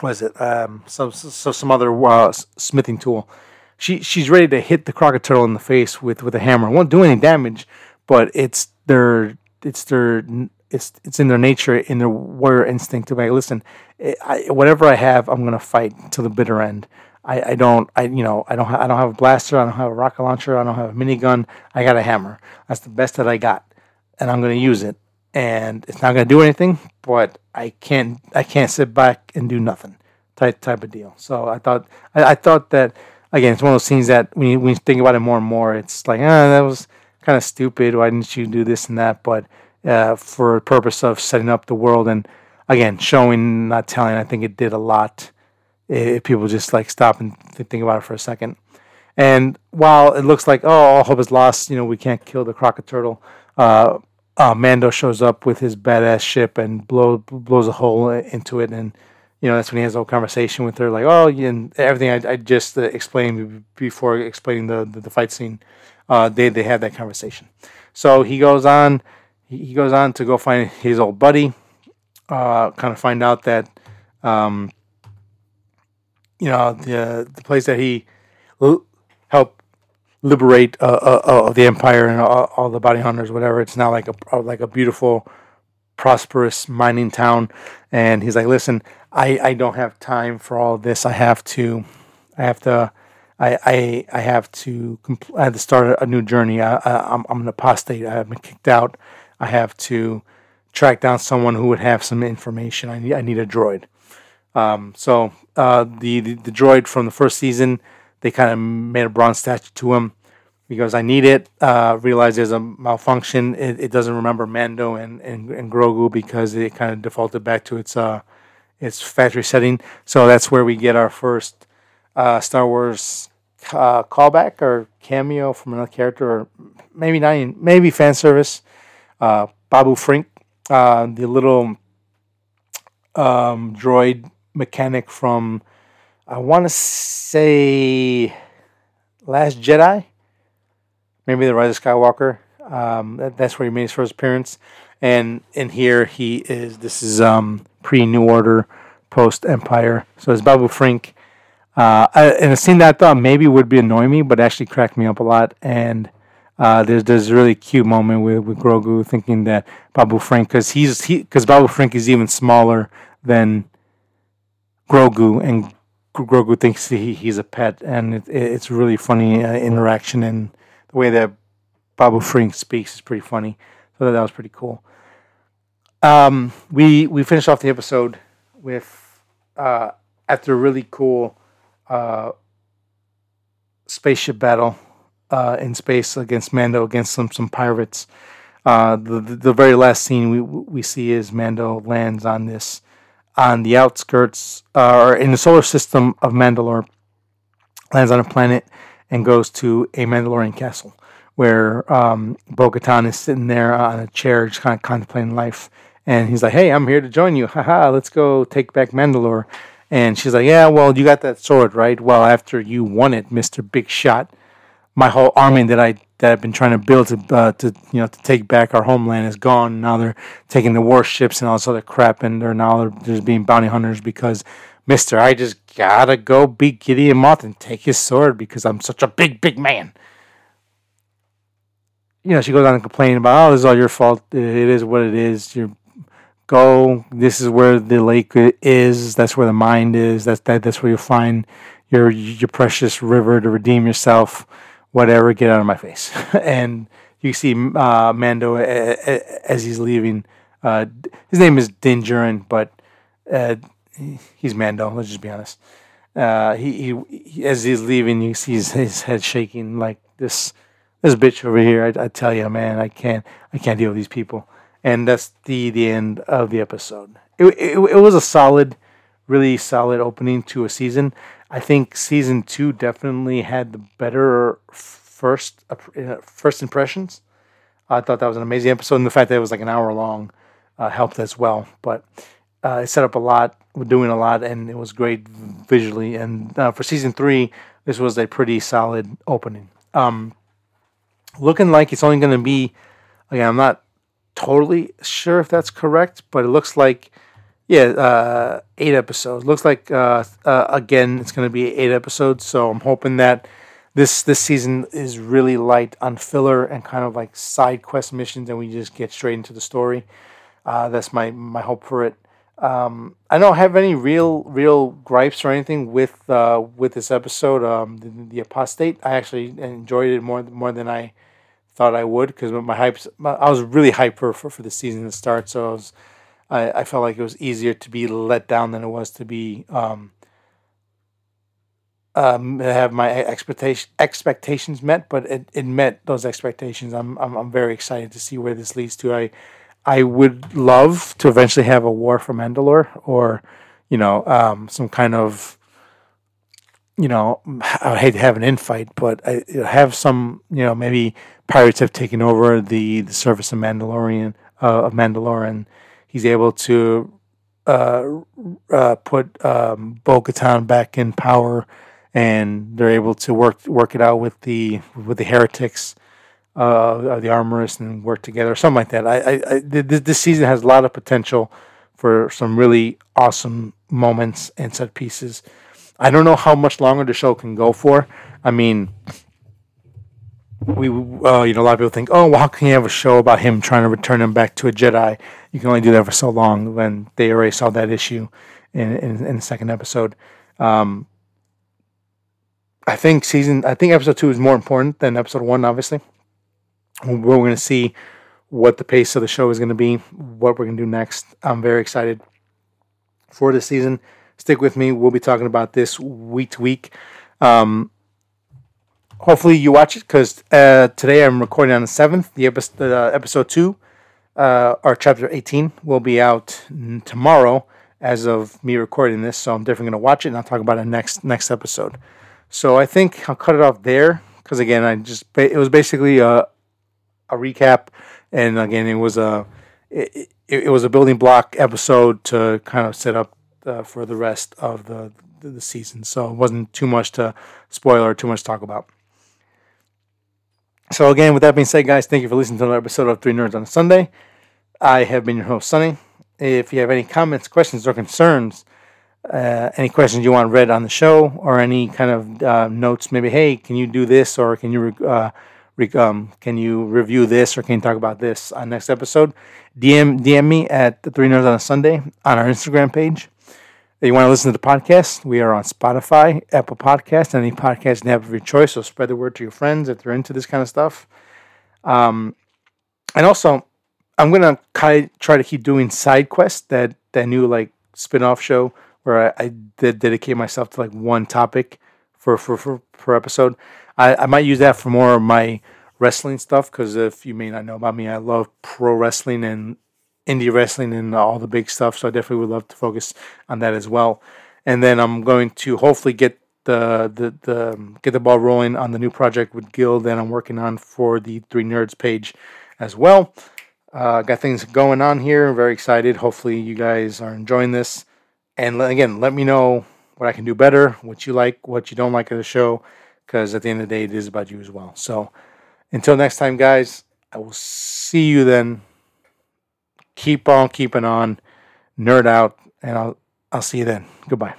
what is it? Um, so, so some other uh, smithing tool. She she's ready to hit the turtle in the face with with a hammer. It won't do any damage, but it's their it's their it's it's in their nature, in their warrior instinct to be like, listen, I, whatever I have, I'm gonna fight to the bitter end. I, I don't I you know I don't ha- I don't have a blaster I don't have a rocket launcher I don't have a minigun I got a hammer that's the best that I got and I'm gonna use it and it's not gonna do anything but I can't I can't sit back and do nothing type type of deal so I thought I, I thought that again it's one of those scenes that when you, when you think about it more and more it's like ah that was kind of stupid why didn't you do this and that but uh, for the purpose of setting up the world and again showing not telling I think it did a lot if people just like stop and think about it for a second. And while it looks like oh all hope is lost, you know we can't kill the crockett turtle. Uh, uh, Mando shows up with his badass ship and blow, blows a hole into it, and you know that's when he has a whole conversation with her, like oh, and everything I, I just uh, explained before explaining the, the, the fight scene. Uh, they they have that conversation. So he goes on, he goes on to go find his old buddy, uh, kind of find out that um, you know the the place that he helped liberate uh, uh, uh, the empire and all, all, the bounty hunters, whatever. It's now like a like a beautiful, prosperous mining town. And he's like, "Listen, I, I don't have time for all this. I have to, I have to." I, I, I have to compl- I have to start a new journey. I, I, I'm, I'm an apostate. I have been kicked out. I have to track down someone who would have some information. I need, I need a droid. Um, so uh, the, the, the droid from the first season, they kind of made a bronze statue to him. Goes, I need it. Uh, realize there's a malfunction. It, it doesn't remember Mando and, and, and Grogu because it kind of defaulted back to its uh, its factory setting. So that's where we get our first uh, Star Wars uh, callback or cameo from another character, or maybe not even, maybe fan service. Uh, Babu Frik, uh, the little um, droid mechanic from, I want to say, Last Jedi, maybe The Rise of Skywalker. Um, that, that's where he made his first appearance. And in here, he is. This is um, pre New Order, post Empire. So it's Babu Frik. Uh, I, and a scene that I thought maybe would be annoying me, but actually cracked me up a lot. And uh, there's there's a really cute moment with, with Grogu thinking that Babu Frik, because he's he because Babu Frik is even smaller than Grogu, and Grogu thinks he, he's a pet, and it, it's really funny uh, interaction and the way that Babu Frik speaks is pretty funny. So that, was pretty cool. Um, we we finished off the episode with uh, after a really cool uh, spaceship battle uh, in space against Mando against some some pirates. Uh, the, the, the very last scene we we see is Mando lands on this on the outskirts uh, or in the solar system of Mandalore, lands on a planet and goes to a Mandalorian castle where um, Bo Katan is sitting there on a chair, just kind of contemplating life. And he's like, "Hey, I'm here to join you. Haha, let's go take back Mandalore." And she's like, "Yeah, well, you got that sword, right? Well, after you won it, Mister Big Shot, my whole army that I that I've been trying to build to uh, to you know to take back our homeland is gone. Now they're taking the warships and all this other crap, and they're now they're just being bounty hunters because." Mister, I just gotta go beat Gideon Moff and take his sword because I'm such a big, big man you know, she goes on and complain about, oh, this is all your fault. It is what it is. You go. This is where the lake is. That's where the mind is. That's that. That's where you'll find your your precious river to redeem yourself. Whatever. Get out of my face. <laughs> and you see uh, Mando as he's leaving. Uh, his name is Din Djarin, but uh, he's Mando. Let's just be honest. Uh, he, he, as he's leaving, you see his, his head shaking like this this bitch over here, I, I, tell you, man, I can't, I can't deal with these people. And that's the the end of the episode. It, it, it was a solid, really solid opening to a season. I think season two definitely had the better first uh, first impressions. I thought that was an amazing episode, and the fact that it was like an hour long uh, helped as well. But uh, it set up a lot, we're doing a lot, and it was great visually. And uh, for season three, this was a pretty solid opening. Um, looking like it's only going to be again i'm not totally sure if that's correct but it looks like yeah uh, eight episodes looks like uh, uh, again it's going to be eight episodes so i'm hoping that this this season is really light on filler and kind of like side quest missions and we just get straight into the story uh, that's my my hope for it um, I don't have any real real gripes or anything with uh, with this episode. Um, the, the, apostate, I actually enjoyed it more more than I thought I would because my hypes, I was really hyped for, for, for the season to start. So I was, I, I felt like it was easier to be let down than it was to be um, um, have my expectation expectations met. But it, it met those expectations. I'm, I'm I'm very excited to see where this leads to. I I would love to eventually have a war for Mandalore or, you know, um, some kind of, you know, I hate to have an infight, but I have some, you know, maybe pirates have taken over the, the surface of Mandalorian uh, of Mandalore, and he's able to uh, uh, put um, back in power, and they're able to work work it out with the with the heretics uh, the armorists and work together, something like that. I, I, I this season has a lot of potential for some really awesome moments and set pieces. I don't know how much longer the show can go for. I mean, we uh, you know a lot of people think, oh, well, how can you have a show about him trying to return him back to a Jedi? You can only do that for so long. When they already solved that issue in in, in the second episode. Um, I think season, I think episode two is more important than episode one, obviously we're going to see what the pace of the show is going to be, what we're going to do next. I'm very excited for this season. Stick with me. We'll be talking about this week to week. Um, hopefully you watch it because uh, today I'm recording on the seventh. The episode, uh, episode two, uh, or chapter eighteen, will be out tomorrow. As of me recording this, so I'm definitely going to watch it and I'll talk about it next next episode. So I think I'll cut it off there because again, I just it was basically a a recap, and again, it was a it, it, it was a building block episode to kind of set up uh, for the rest of the the season. So it wasn't too much to spoil or too much to talk about. So again, with that being said, guys, thank you for listening to another episode of Three Nerds on a Sunday. I have been your host, Sonny. If you have any comments, questions, or concerns, uh, any questions you want read on the show, or any kind of uh, notes, maybe, hey, can you do this, or can you uh, re- um, can you review this, or can you talk about this on next episode? DM DM me at the Three Nerds on a Sunday on our Instagram page. You want to listen to the podcast, we are on Spotify, Apple Podcast, any podcast app of your choice. So spread the word to your friends if they're into this kind of stuff. Um, and also, I'm gonna kind of try to keep doing side quests that that new like spin-off show where I, I did dedicate myself to like one topic for for for per episode. I, I might use that for more of my wrestling stuff because if you may not know about me, I love pro wrestling and indie wrestling and all the big stuff. So I definitely would love to focus on that as well. And then I'm going to hopefully get the the, the get the ball rolling on the new project with Gil that I'm working on for the Three Nerds page as well. Uh, got things going on here. Very excited. Hopefully you guys are enjoying this. And again, let me know what I can do better, what you like, what you don't like of the show, because at the end of the day, it is about you as well. So until next time, guys, I will see you then keep on keeping on, nerd out, and I'll I'll see you then. Goodbye.